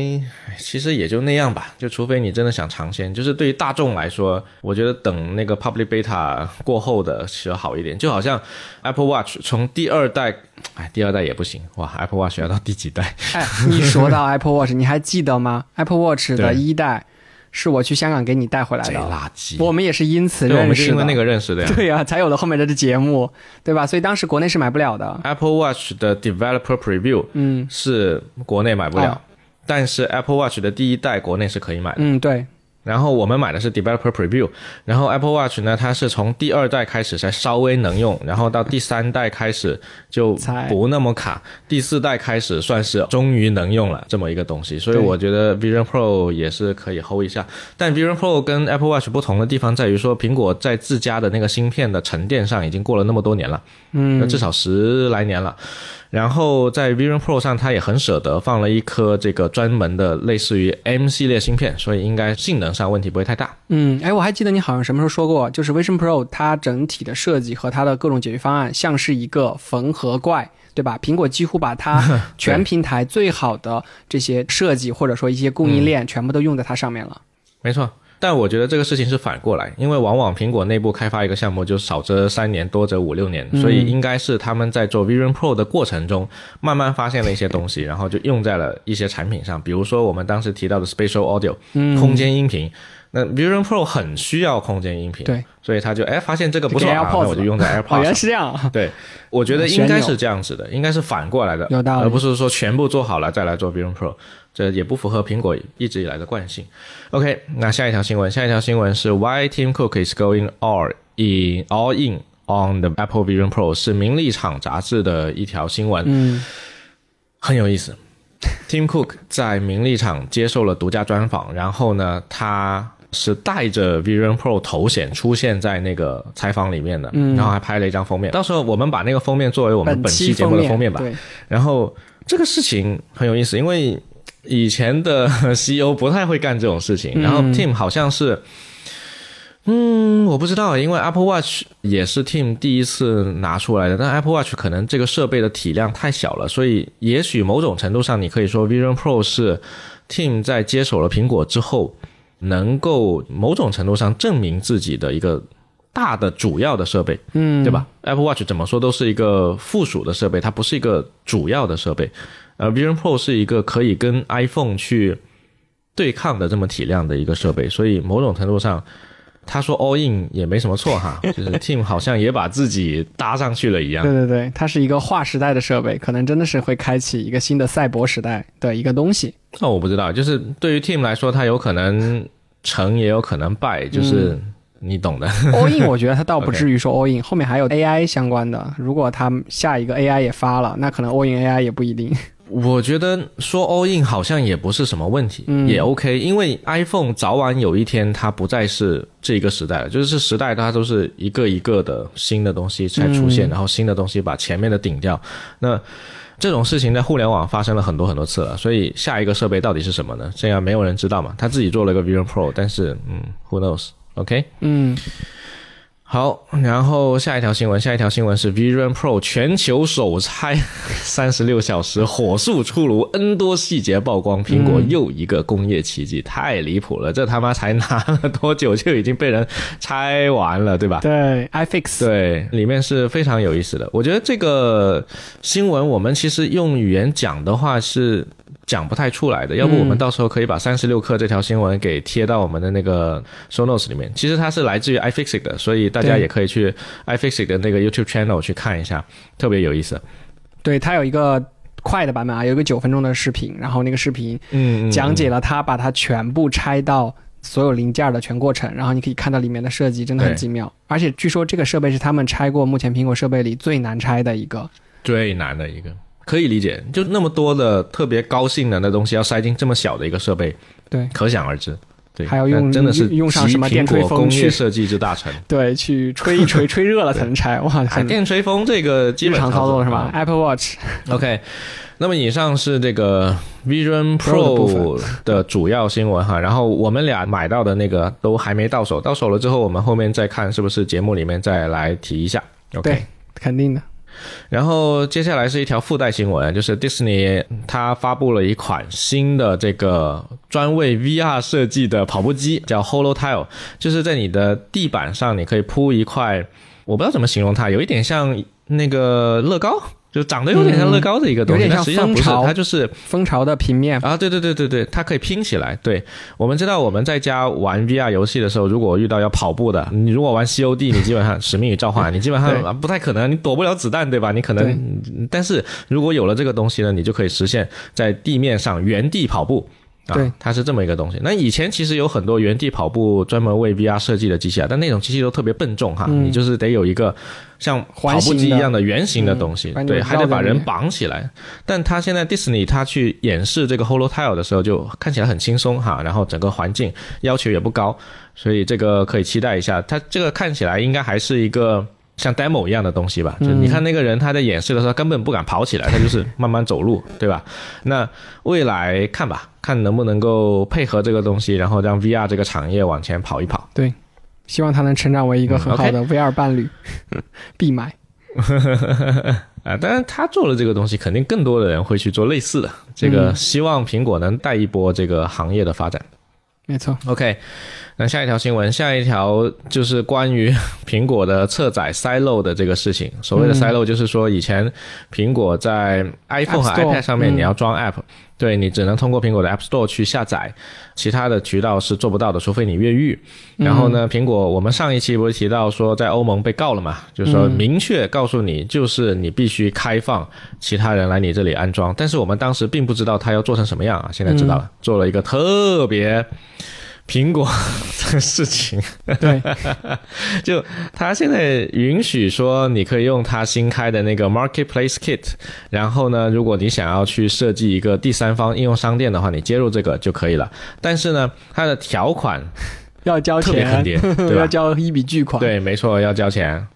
其实也就那样吧。就除非你真的想尝鲜，就是对于大众来说，我觉得等那个 public beta 过后的其实好一点。就好像 Apple Watch 从第二代，哎，第二代也不行哇，Apple Watch 要到第几代？哎，你说到 Apple Watch，你还记得吗？Apple Watch 的一代是我去香港给你带回来贼的，垃圾！我们也是因此认识的。是因为那个认识的呀。对呀、才有了后面的这节目，对吧？所以当时国内是买不了的。Apple Watch 的 Developer Preview 嗯是国内买不了，哦但是 Apple Watch 的第一代国内是可以买的。嗯，对，然后我们买的是 Developer Preview，然后 Apple Watch 呢，它是从第二代开始才稍微能用，然后到第三代开始就不那么卡，第四代开始算是终于能用了这么一个东西，所以我觉得 Vision Pro 也是可以 hold 一下。但 Vision Pro 跟 Apple Watch 不同的地方在于说，苹果在自家的那个芯片的沉淀上已经过了那么多年了。嗯，至少十来年了。然后在 Vision Pro 上，它也很舍得放了一颗这个专门的类似于 M 系列芯片，所以应该性能上问题不会太大。嗯，哎，我还记得你好像什么时候说过，就是 Vision Pro 它整体的设计和它的各种解决方案像是一个缝合怪，对吧？苹果几乎把它全平台最好的这些设计或者说一些供应链 全部都用在它上面了。没错。但我觉得这个事情是反过来，因为往往苹果内部开发一个项目就少则三年，多则五六年，所以应该是他们在做 Vision Pro 的过程中，慢慢发现了一些东西，然后就用在了一些产品上。比如说我们当时提到的 Spatial Audio，空间音频，那 Vision Pro 很需要空间音频，对，所以他就哎发现这个不错，那我就用在 AirPods。原来是这样，对，我觉得应该是这样子的，应该是反过来的，有道理，而不是说全部做好了再来做 Vision Pro。这也不符合苹果一直以来的惯性。OK，那下一条新闻，下一条新闻是 Why Tim Cook is going all in all in on the Apple Vision Pro，是《名利场》杂志的一条新闻，嗯，很有意思。Tim Cook 在《名利场》接受了独家专访，然后呢，他是带着 Vision Pro 头显出现在那个采访里面的，然后还拍了一张封面。到时候我们把那个封面作为我们本期节目的封面吧。然后这个事情很有意思，因为。以前的 CEO 不太会干这种事情，然后 Tim 好像是，嗯，我不知道，因为 Apple Watch 也是 Tim 第一次拿出来的，但 Apple Watch 可能这个设备的体量太小了，所以也许某种程度上，你可以说 Vision Pro 是 Tim 在接手了苹果之后，能够某种程度上证明自己的一个大的主要的设备，嗯，对吧？Apple Watch 怎么说都是一个附属的设备，它不是一个主要的设备。呃，Vision Pro 是一个可以跟 iPhone 去对抗的这么体量的一个设备，所以某种程度上，他说 All In 也没什么错哈，就是 Team 好像也把自己搭上去了一样。对对对，它是一个划时代的设备，可能真的是会开启一个新的赛博时代的一个东西。那我不知道，就是对于 Team 来说，它有可能成，也有可能败，就是你懂的。All In 我觉得它倒不 至于说 All In，后面还有 AI 相关的，如果它下一个 AI 也发了，那可能 All In AI 也不一定。我觉得说 all in 好像也不是什么问题，也 OK，因为 iPhone 早晚有一天它不再是这一个时代了，就是时代它都是一个一个的新的东西才出现，然后新的东西把前面的顶掉。那这种事情在互联网发生了很多很多次了，所以下一个设备到底是什么呢？现在没有人知道嘛。他自己做了一个 Vision Pro，但是嗯，Who knows？OK？嗯。好，然后下一条新闻，下一条新闻是 Vision Pro 全球首拆 三十六小时火速出炉，N 多细节曝光，苹果又一个工业奇迹，太离谱了！这他妈才拿了多久就已经被人拆完了，对吧？对，iFix，对，里面是非常有意思的。我觉得这个新闻我们其实用语言讲的话是。讲不太出来的，要不我们到时候可以把三十六克这条新闻给贴到我们的那个 show notes 里面。其实它是来自于 iFixit 的，所以大家也可以去 iFixit 的那个 YouTube channel 去看一下，特别有意思。对，它有一个快的版本啊，有一个九分钟的视频，然后那个视频嗯讲解了它把它全部拆到所有零件的全过程，然后你可以看到里面的设计真的很精妙。而且据说这个设备是他们拆过目前苹果设备里最难拆的一个，最难的一个。可以理解，就那么多的特别高性能的东西要塞进这么小的一个设备，对，可想而知。对，还要用真的是用上什么电吹风工业设计之大成。对，去吹一吹，吹热了才能拆。哇，电吹风这个基本常操作是吧？Apple Watch。OK，那么以上是这个 Vision Pro 的主要新闻哈。然后我们俩买到的那个都还没到手，到手了之后我们后面再看是不是节目里面再来提一下。OK，肯定的。然后接下来是一条附带新闻，就是 Disney 它发布了一款新的这个专为 VR 设计的跑步机，叫 Holo Tile，就是在你的地板上你可以铺一块，我不知道怎么形容它，有一点像那个乐高。就长得有点像乐高的一个东西，但实际上不是，它就是蜂巢的平面啊！对对对对对，它可以拼起来。对我们知道，我们在家玩 VR 游戏的时候，如果遇到要跑步的，你如果玩 COD，你基本上使命与召唤，你基本上不太可能，你躲不了子弹，对吧？你可能，但是如果有了这个东西呢，你就可以实现在地面上原地跑步。对，它是这么一个东西。那以前其实有很多原地跑步专门为 VR 设计的机器啊，但那种机器都特别笨重哈，你就是得有一个像跑步机一样的圆形的东西，对，还得把人绑起来。但它现在 Disney 它去演示这个 Holo Tile 的时候，就看起来很轻松哈，然后整个环境要求也不高，所以这个可以期待一下。它这个看起来应该还是一个像 demo 一样的东西吧。就你看那个人他在演示的时候根本不敢跑起来，他就是慢慢走路，对吧？那未来看吧，看能不能够配合这个东西，然后让 VR 这个产业往前跑一跑。对，希望它能成长为一个很好的 VR 伴侣，嗯 必买。啊，当然他做了这个东西，肯定更多的人会去做类似的。这个希望苹果能带一波这个行业的发展。没错。OK，那下一条新闻，下一条就是关于 苹果的侧载塞漏的这个事情。所谓的塞漏，就是说以前苹果在 iPhone 和 iPad 上面你要装 App。对你只能通过苹果的 App Store 去下载，其他的渠道是做不到的，除非你越狱。然后呢，苹果我们上一期不是提到说在欧盟被告了嘛？就是说明确告诉你，就是你必须开放其他人来你这里安装。但是我们当时并不知道他要做成什么样啊，现在知道了，做了一个特别。苹果的事情，对，就他现在允许说你可以用他新开的那个 Marketplace Kit，然后呢，如果你想要去设计一个第三方应用商店的话，你接入这个就可以了。但是呢，它的条款要交钱，对要交一笔巨款。对，没错，要交钱。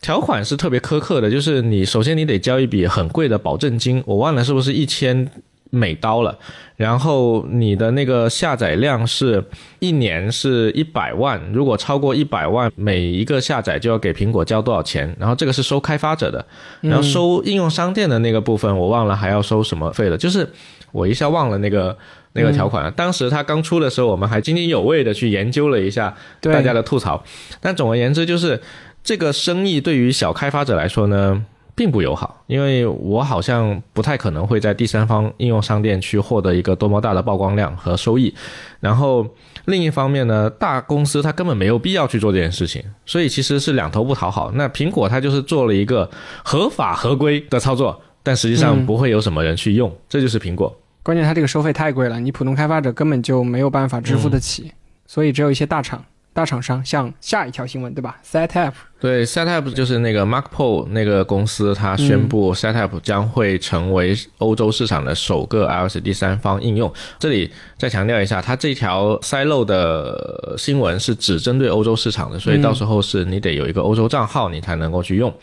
条款是特别苛刻的，就是你首先你得交一笔很贵的保证金，我忘了是不是一千。美刀了，然后你的那个下载量是一年是一百万，如果超过一百万，每一个下载就要给苹果交多少钱？然后这个是收开发者的，然后收应用商店的那个部分我忘了还要收什么费了，就是我一下忘了那个那个条款了。当时它刚出的时候，我们还津津有味的去研究了一下大家的吐槽，但总而言之就是这个生意对于小开发者来说呢。并不友好，因为我好像不太可能会在第三方应用商店去获得一个多么大的曝光量和收益。然后另一方面呢，大公司它根本没有必要去做这件事情，所以其实是两头不讨好。那苹果它就是做了一个合法合规的操作，但实际上不会有什么人去用，这就是苹果。关键它这个收费太贵了，你普通开发者根本就没有办法支付得起，所以只有一些大厂。大厂商像下一条新闻对吧？SetApp 对 SetApp 就是那个 MarkPo 那个公司，它宣布 SetApp 将会成为欧洲市场的首个 iOS 第三方应用。这里再强调一下，它这条塞漏的新闻是只针对欧洲市场的，所以到时候是你得有一个欧洲账号，你才能够去用。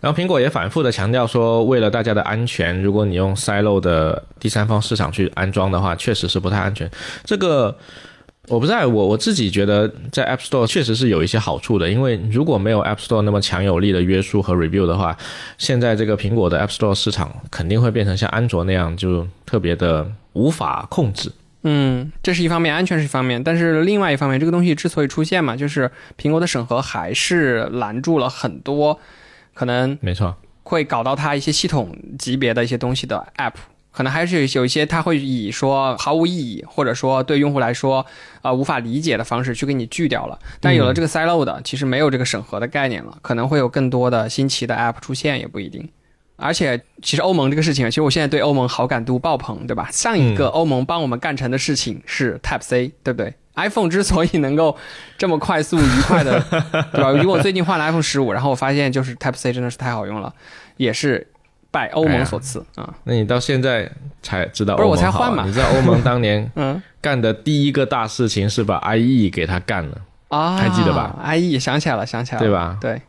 然后苹果也反复的强调说，为了大家的安全，如果你用塞漏的第三方市场去安装的话，确实是不太安全。这个。我不在我我自己觉得，在 App Store 确实是有一些好处的，因为如果没有 App Store 那么强有力的约束和 review 的话，现在这个苹果的 App Store 市场肯定会变成像安卓那样，就特别的无法控制。嗯，这是一方面，安全是一方面，但是另外一方面，这个东西之所以出现嘛，就是苹果的审核还是拦住了很多可能，没错，会搞到它一些系统级别的一些东西的 App。可能还是有一些，他会以说毫无意义，或者说对用户来说，呃，无法理解的方式去给你拒掉了。但有了这个 side load，其实没有这个审核的概念了，可能会有更多的新奇的 app 出现，也不一定。而且，其实欧盟这个事情，其实我现在对欧盟好感度爆棚，对吧？上一个欧盟帮我们干成的事情是 Type C，对不对？iPhone 之所以能够这么快速愉快的，对吧？因为我最近换了 iPhone 十五，然后我发现就是 Type C 真的是太好用了，也是。拜欧盟所赐啊！那你到现在才知道？不是我才换嘛？你知道欧盟当年 嗯干的第一个大事情是把 IE 给他干了啊？还记得吧？IE 想起来了，想起来了，对吧？对，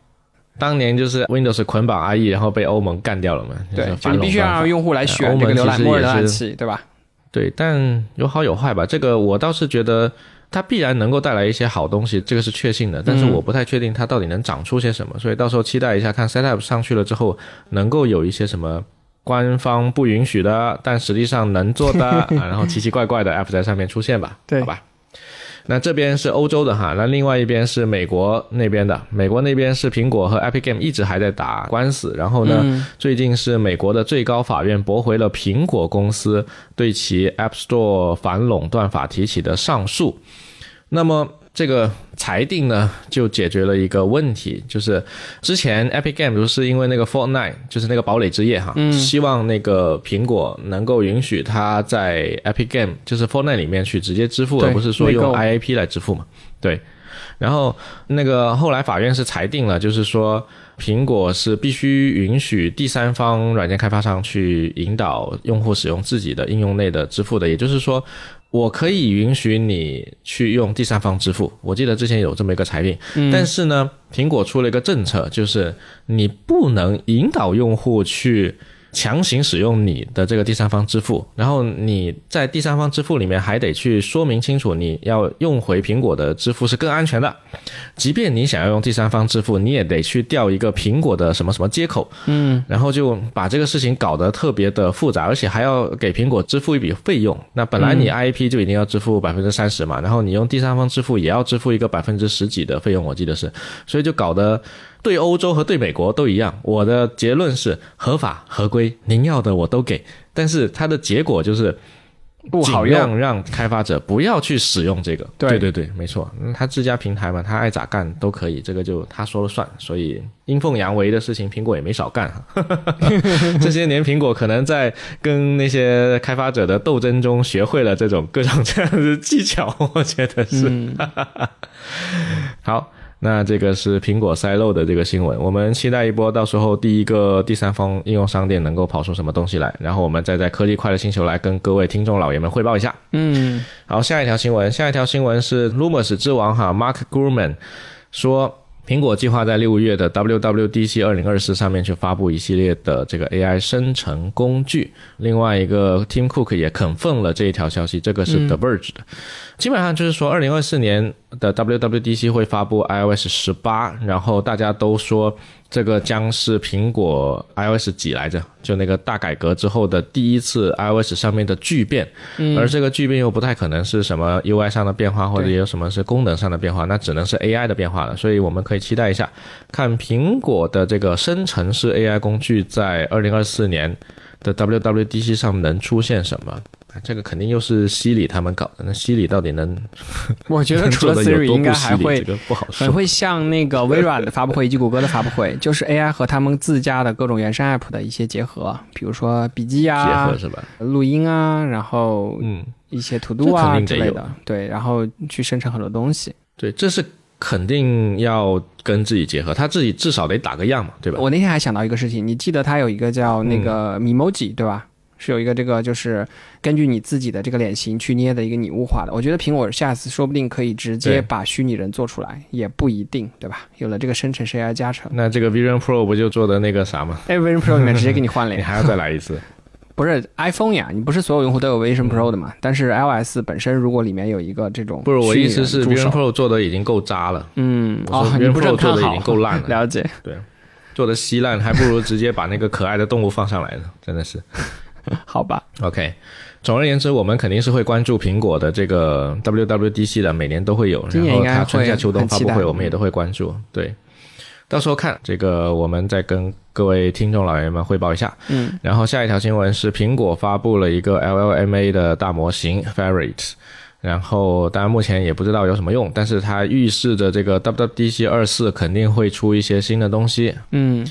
当年就是 Windows 捆绑 IE，然后被欧盟干掉了嘛？对，就你必须要让用户来选这个浏览器，对吧？对，但有好有坏吧。这个我倒是觉得。它必然能够带来一些好东西，这个是确信的。但是我不太确定它到底能长出些什么，所以到时候期待一下，看 SetUp 上去了之后，能够有一些什么官方不允许的，但实际上能做的，啊，然后奇奇怪怪的 App 在上面出现吧？对，好吧。那这边是欧洲的哈，那另外一边是美国那边的。美国那边是苹果和 Epic Game 一直还在打官司，然后呢，最近是美国的最高法院驳回了苹果公司对其 App Store 反垄断法提起的上诉。那么这个裁定呢，就解决了一个问题，就是之前 Epic Game 不是因为那个 Fortnite，就是那个堡垒之夜哈，希望那个苹果能够允许它在 Epic Game，就是 Fortnite 里面去直接支付，而不是说用 IAP 来支付嘛？对。然后那个后来法院是裁定了，就是说苹果是必须允许第三方软件开发商去引导用户使用自己的应用内的支付的，也就是说。我可以允许你去用第三方支付，我记得之前有这么一个裁定，但是呢，苹果出了一个政策，就是你不能引导用户去。强行使用你的这个第三方支付，然后你在第三方支付里面还得去说明清楚，你要用回苹果的支付是更安全的。即便你想要用第三方支付，你也得去调一个苹果的什么什么接口，嗯，然后就把这个事情搞得特别的复杂，而且还要给苹果支付一笔费用。那本来你 IP 就一定要支付百分之三十嘛，然后你用第三方支付也要支付一个百分之十几的费用，我记得是，所以就搞得。对欧洲和对美国都一样，我的结论是合法合规，您要的我都给。但是它的结果就是不好用，让开发者不要去使用这个。对对对，没错，他自家平台嘛，他爱咋干都可以，这个就他说了算。所以阴奉阳违的事情，苹果也没少干。这些年，苹果可能在跟那些开发者的斗争中，学会了这种各种这样的技巧。我觉得是。好。那这个是苹果塞漏的这个新闻，我们期待一波，到时候第一个第三方应用商店能够跑出什么东西来，然后我们再在科技快乐星球来跟各位听众老爷们汇报一下。嗯，好，下一条新闻，下一条新闻是 Rumors 之王哈，Mark Gurman 说。苹果计划在六月的 WWDC 二零二四上面去发布一系列的这个 AI 生成工具。另外一个 Tim Cook 也肯奉了这一条消息，这个是 The Verge 的。基本上就是说，二零二四年的 WWDC 会发布 iOS 十八，然后大家都说。这个将是苹果 iOS 几来着？就那个大改革之后的第一次 iOS 上面的巨变，而这个巨变又不太可能是什么 UI 上的变化，或者有什么是功能上的变化，那只能是 AI 的变化了。所以我们可以期待一下，看苹果的这个生成式 AI 工具在二零二四年的 WWDC 上能出现什么。这个肯定又是西里他们搞的，那西里到底能？我觉得除了 Siri 应该还会不好说，很会像那个 微软的发布会以及谷歌的发布会，就是 AI 和他们自家的各种原生 App 的一些结合，比如说笔记啊，结合是吧？录音啊，然后嗯，一些 To Do 啊之类的，对，然后去生成很多东西。对，这是肯定要跟自己结合，他自己至少得打个样嘛，对吧？我那天还想到一个事情，你记得他有一个叫那个 Memoji 对吧？是有一个这个，就是根据你自己的这个脸型去捏的一个拟物化的。我觉得苹果下次说不定可以直接把虚拟人做出来，也不一定，对吧？有了这个生成 AI 加成，那这个 Vision Pro 不就做的那个啥吗？哎，Vision Pro 里面直接给你换脸，你还要再来一次？不是 iPhone 呀，你不是所有用户都有 Vision Pro 的嘛？但是 iOS 本身如果里面有一个这种，不是我意思是 Vision Pro 做的已经够渣了。嗯，哦，Vision Pro 做的已经够烂了。了解，对，做的稀烂，还不如直接把那个可爱的动物放上来呢，真的是。好吧，OK。总而言之，我们肯定是会关注苹果的这个 WWDC 的，每年都会有。然后它春夏秋冬发布会，我们也都会关注。对，到时候看这个，我们再跟各位听众老爷们汇报一下。嗯。然后下一条新闻是苹果发布了一个 LLMA 的大模型 Ferret，然后当然目前也不知道有什么用，但是它预示着这个 WWDC 二四肯定会出一些新的东西。嗯。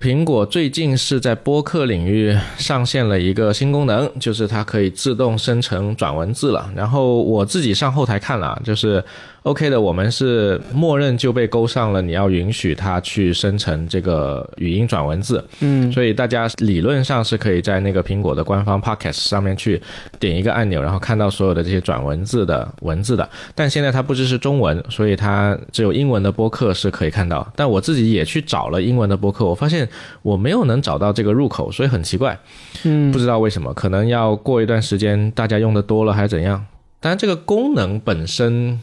苹果最近是在播客领域上线了一个新功能，就是它可以自动生成转文字了。然后我自己上后台看了，就是。OK 的，我们是默认就被勾上了，你要允许它去生成这个语音转文字，嗯，所以大家理论上是可以在那个苹果的官方 Podcast 上面去点一个按钮，然后看到所有的这些转文字的文字的。但现在它不支持中文，所以它只有英文的播客是可以看到。但我自己也去找了英文的播客，我发现我没有能找到这个入口，所以很奇怪，嗯，不知道为什么，可能要过一段时间大家用的多了还是怎样。当然，这个功能本身。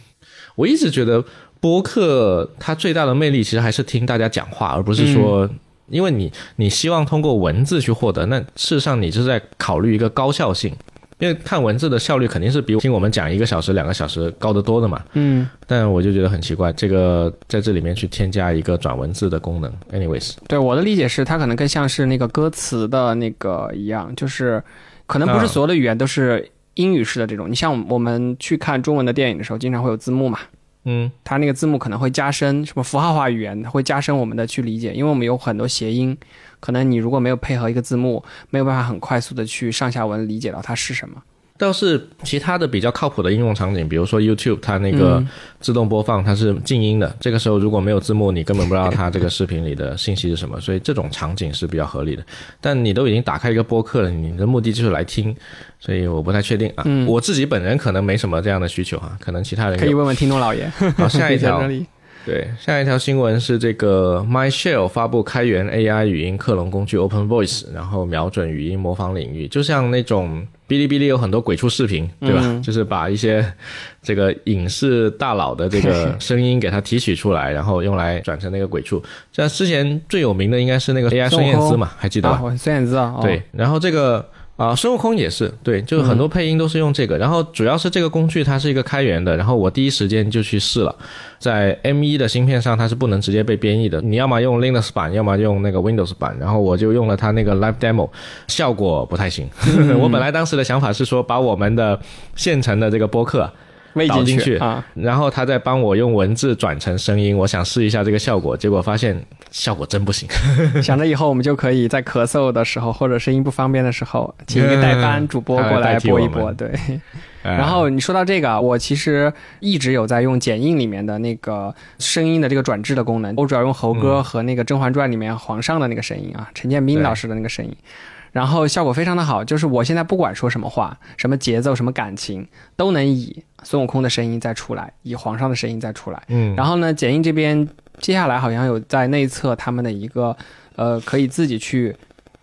我一直觉得播客它最大的魅力其实还是听大家讲话，而不是说，因为你你希望通过文字去获得，那事实上你是在考虑一个高效性，因为看文字的效率肯定是比听我们讲一个小时、两个小时高得多的嘛。嗯，但我就觉得很奇怪，这个在这里面去添加一个转文字的功能。Anyways，对我的理解是，它可能更像是那个歌词的那个一样，就是可能不是所有的语言都是。英语式的这种，你像我们去看中文的电影的时候，经常会有字幕嘛，嗯，它那个字幕可能会加深什么符号化语言，它会加深我们的去理解，因为我们有很多谐音，可能你如果没有配合一个字幕，没有办法很快速的去上下文理解到它是什么。倒是其他的比较靠谱的应用场景，比如说 YouTube，它那个自动播放它是静音的，这个时候如果没有字幕，你根本不知道它这个视频里的信息是什么，所以这种场景是比较合理的。但你都已经打开一个播客了，你的目的就是来听，所以我不太确定啊。我自己本人可能没什么这样的需求啊，可能其他人可以问问听众老爷。好，下一条。对，下一条新闻是这个 MyShell 发布开源 AI 语音克隆工具 Open Voice，然后瞄准语音模仿领域，就像那种哔哩哔哩有很多鬼畜视频，对吧？就是把一些这个影视大佬的这个 声音给它提取出来，然后用来转成那个鬼畜。像之前最有名的应该是那个 AI 孙燕姿嘛，还记得吧？孙燕姿啊，对，然后这个。啊，孙悟空也是对，就是很多配音都是用这个，然后主要是这个工具它是一个开源的，然后我第一时间就去试了，在 M1 的芯片上它是不能直接被编译的，你要么用 Linux 版，要么用那个 Windows 版，然后我就用了它那个 Live Demo，效果不太行。我本来当时的想法是说把我们的现成的这个播客。导进去啊，然后他再帮我用文字转成声音，我想试一下这个效果，结果发现效果真不行。想着以后我们就可以在咳嗽的时候或者声音不方便的时候，请一个代班主播过来播一播。对，然后你说到这个，我其实一直有在用剪映里面的那个声音的这个转制的功能，我主要用猴哥和那个《甄嬛传》里面皇上的那个声音啊，陈建斌老师的那个声音。然后效果非常的好，就是我现在不管说什么话，什么节奏，什么感情，都能以孙悟空的声音再出来，以皇上的声音再出来。嗯，然后呢，剪映这边接下来好像有在内测他们的一个，呃，可以自己去。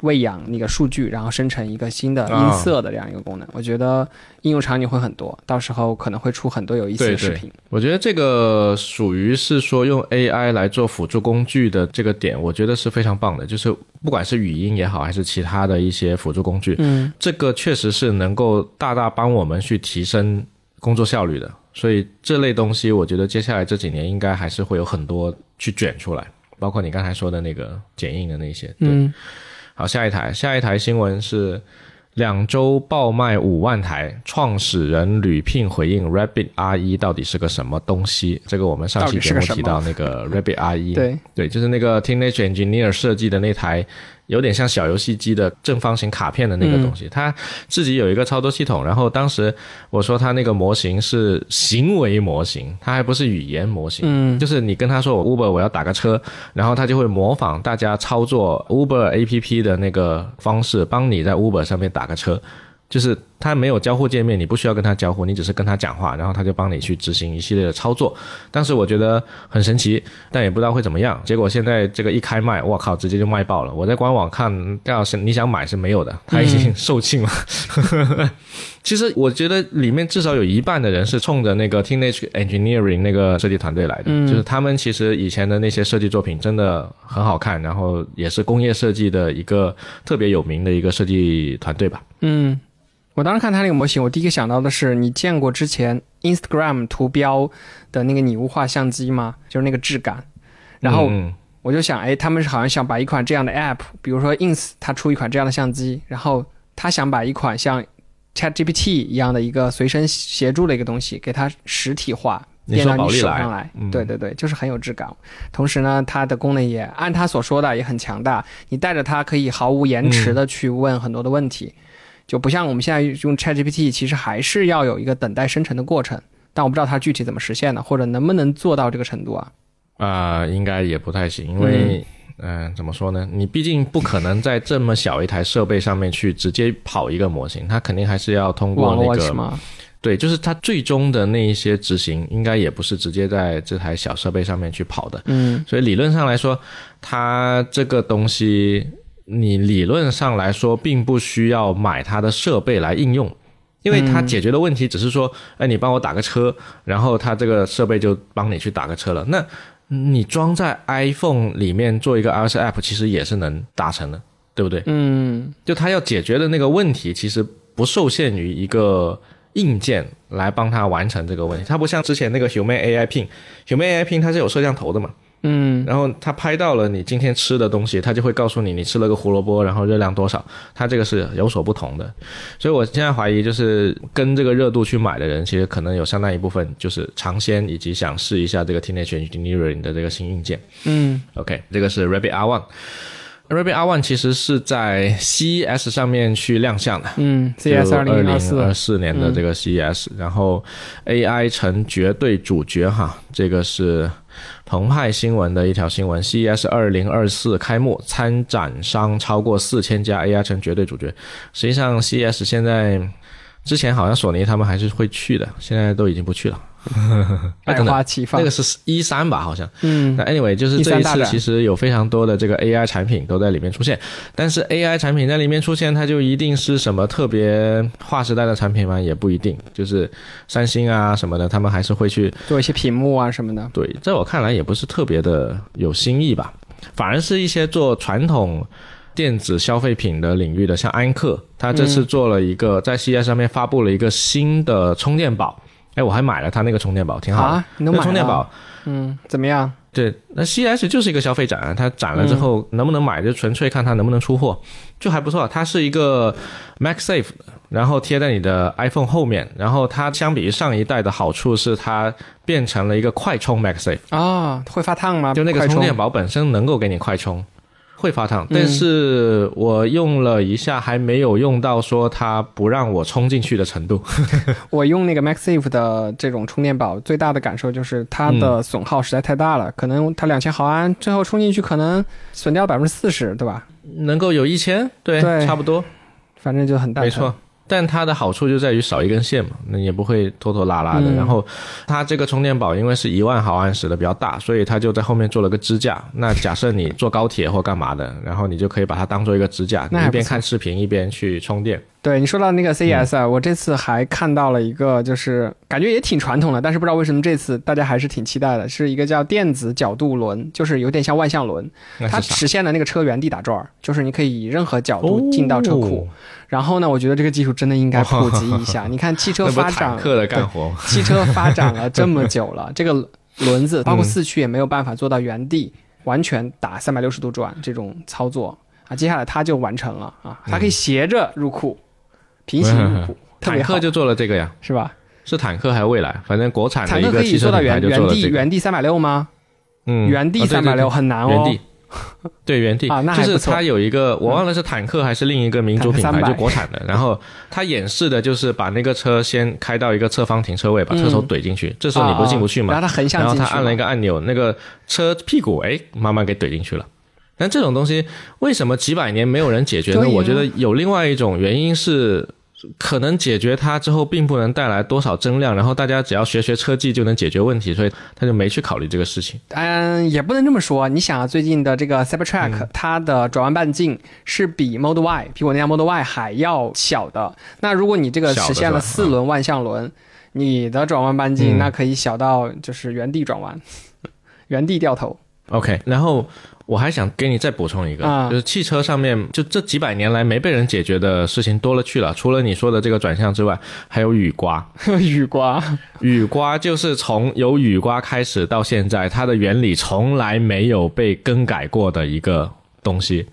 喂养那个数据，然后生成一个新的音色的这样一个功能，我觉得应用场景会很多，到时候可能会出很多有意思的视频。我觉得这个属于是说用 AI 来做辅助工具的这个点，我觉得是非常棒的。就是不管是语音也好，还是其他的一些辅助工具，嗯，这个确实是能够大大帮我们去提升工作效率的。所以这类东西，我觉得接下来这几年应该还是会有很多去卷出来，包括你刚才说的那个剪映的那些，对。好，下一台，下一台新闻是两周爆卖五万台，创始人吕聘回应 Rabbit R 一到底是个什么东西？这个我们上期节目提到那个 Rabbit R 一，对对，就是那个 Teenage Engineer 设计的那台。有点像小游戏机的正方形卡片的那个东西，它自己有一个操作系统。然后当时我说它那个模型是行为模型，它还不是语言模型。嗯，就是你跟他说我 Uber 我要打个车，然后它就会模仿大家操作 Uber APP 的那个方式，帮你在 Uber 上面打个车。就是它没有交互界面，你不需要跟他交互，你只是跟他讲话，然后他就帮你去执行一系列的操作。当时我觉得很神奇，但也不知道会怎么样。结果现在这个一开卖，我靠，直接就卖爆了。我在官网看，要是你想买是没有的，它已经 售罄了。其实我觉得里面至少有一半的人是冲着那个 Teenage Engineering 那个设计团队来的，就是他们其实以前的那些设计作品真的很好看，然后也是工业设计的一个特别有名的一个设计团队吧。嗯。我当时看他那个模型，我第一个想到的是，你见过之前 Instagram 图标的那个拟物化相机吗？就是那个质感。然后我就想，哎，他们是好像想把一款这样的 App，比如说 Ins，它出一款这样的相机，然后他想把一款像 ChatGPT 一样的一个随身协助的一个东西，给它实体化，变到你手上来。对对对，就是很有质感。同时呢，它的功能也按他所说的也很强大，你带着它可以毫无延迟的去问很多的问题。就不像我们现在用 ChatGPT，其实还是要有一个等待生成的过程，但我不知道它具体怎么实现的，或者能不能做到这个程度啊？啊，应该也不太行，因为，嗯，怎么说呢？你毕竟不可能在这么小一台设备上面去直接跑一个模型，它肯定还是要通过那个，对，就是它最终的那一些执行，应该也不是直接在这台小设备上面去跑的。嗯，所以理论上来说，它这个东西。你理论上来说，并不需要买它的设备来应用，因为它解决的问题只是说，哎，你帮我打个车，然后它这个设备就帮你去打个车了。那你装在 iPhone 里面做一个 iOS App，其实也是能达成的，对不对？嗯，就它要解决的那个问题，其实不受限于一个硬件来帮它完成这个问题。它不像之前那个 Human AI Pin，Human AI Pin 它是有摄像头的嘛？嗯，然后他拍到了你今天吃的东西，他就会告诉你你吃了个胡萝卜，然后热量多少。他这个是有所不同的，所以我现在怀疑，就是跟这个热度去买的人，其实可能有相当一部分就是尝鲜以及想试一下这个 Teenage Engineering 的这个新硬件。嗯，OK，这个是 Rabbit R One。Rabbit R One 其实是在 CES 上面去亮相的，嗯，CS 二零二四二四年的这个 CES，、然后 AI 成绝对主角哈，这个是澎湃新闻的一条新闻，CES 二零二四开幕，参展商超过四千家，AI 成绝对主角。实际上 CES 现在之前好像索尼他们还是会去的，现在都已经不去了。哎 百花齐放那个。是一三吧，好像。嗯那 anyway，就是这一13大展次其实有非常多的这个 AI 产品都在里面出现，但是 AI 产品在里面出现，它就一定是什么特别划时代的产品吗？也不一定，就是三星啊什么的，他们还是会去做一些屏幕啊什么的。对，在我看来也不是特别的有新意吧，反而是一些做传统。电子消费品的领域的，像安克，他这次做了一个、在 CES 上面发布了一个新的充电宝，哎，我还买了他那个充电宝，挺好的。啊，你能买充电宝，嗯，怎么样？对，那 CES 就是一个消费展，它展了之后能不能买，就纯粹看它能不能出货，就还不错。它是一个 MagSafe，然后贴在你的 iPhone 后面，然后它相比于上一代的好处是它变成了一个快充 MagSafe，啊，会发烫吗？就那个充电宝本身能够给你快充。会发烫，但是我用了一下，还没有用到说它不让我充进去的程度。我用那个 MaxSafe 的这种充电宝，最大的感受就是它的损耗实在太大了，可能它两千毫安，最后充进去可能损掉百分之四十，对吧？能够有一千，对，差不多。反正就很大。没错，但它的好处就在于少一根线嘛，那也不会拖拖拉拉的。嗯然后它这个充电宝因为是一万毫安时的比较大，所以它就在后面做了个支架。那假设你坐高铁或干嘛的，然后你就可以把它当做一个支架，你一边看视频一边去充电。对你说到那个 CES 啊，我这次还看到了一个，就是感觉也挺传统的，但是不知道为什么这次大家还是挺期待的，是一个叫电子角度轮，就是有点像万向轮，它？实现了那个车原地打转儿，就是你可以以任何角度进到车库。然后呢，我觉得这个技术真的应该普及一下。你看汽车发展，的汽车发展了这么久了，这个轮子包括四驱也没有办法做到原地完全打三百六十度转这种操作啊。接下来它就完成了啊，它可以斜着入库，平行入库，特别坦克，就做了这个呀，是吧？是坦克还是蔚来？反正国产的坦克一个汽车可以做到原品牌就做原地了这个。原地三百六吗？嗯，原地三百六很难哦。原地，对原地就是它有一个，我忘了是坦克还是另一个民族品牌，坦克300就国产的。然后它演示的就是把那个车先开到一个侧方停车位，把车头怼进去，这时候你不是进不去嘛？啊啊然后它横向进去嘛，然后他按了一个按钮，那个车屁股哎慢慢给怼进去了。但这种东西为什么几百年没有人解决呢？我觉得有另外一种原因是。可能解决它之后，并不能带来多少增量，然后大家只要学学车技就能解决问题，所以他就没去考虑这个事情。嗯，也不能这么说。你想啊，最近的这个 Cybertruck，、它嗯的转弯半径是比 Model Y，比我那辆 Model Y 还要小的。那如果你这个实现了四轮万向轮，你的转弯半径、嗯那可以小到就是原地转弯，原地掉头。OK，然后我还想给你再补充一个，啊就是汽车上面就这几百年来没被人解决的事情多了去了，除了你说的这个转向之外，还有雨刮。雨刮，雨刮就是从有雨刮开始到现在，它的原理从来没有被更改过的一个东西。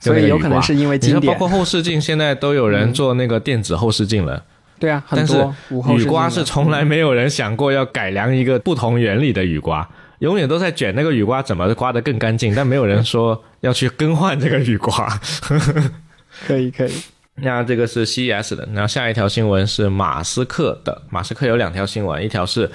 就所以那个有可能是因为你说，包。括后视镜，现在都有人做那个电子后视镜了。对啊，很但是多雨刮是从来没有人想过要改良一个不同原理的雨刮，永远都在卷那个雨刮怎么刮得更干净，但没有人说要去更换这个雨刮。可以可以。那这个是 CES 的，然后下一条新闻是马斯克的。马斯克有两条新闻，一条是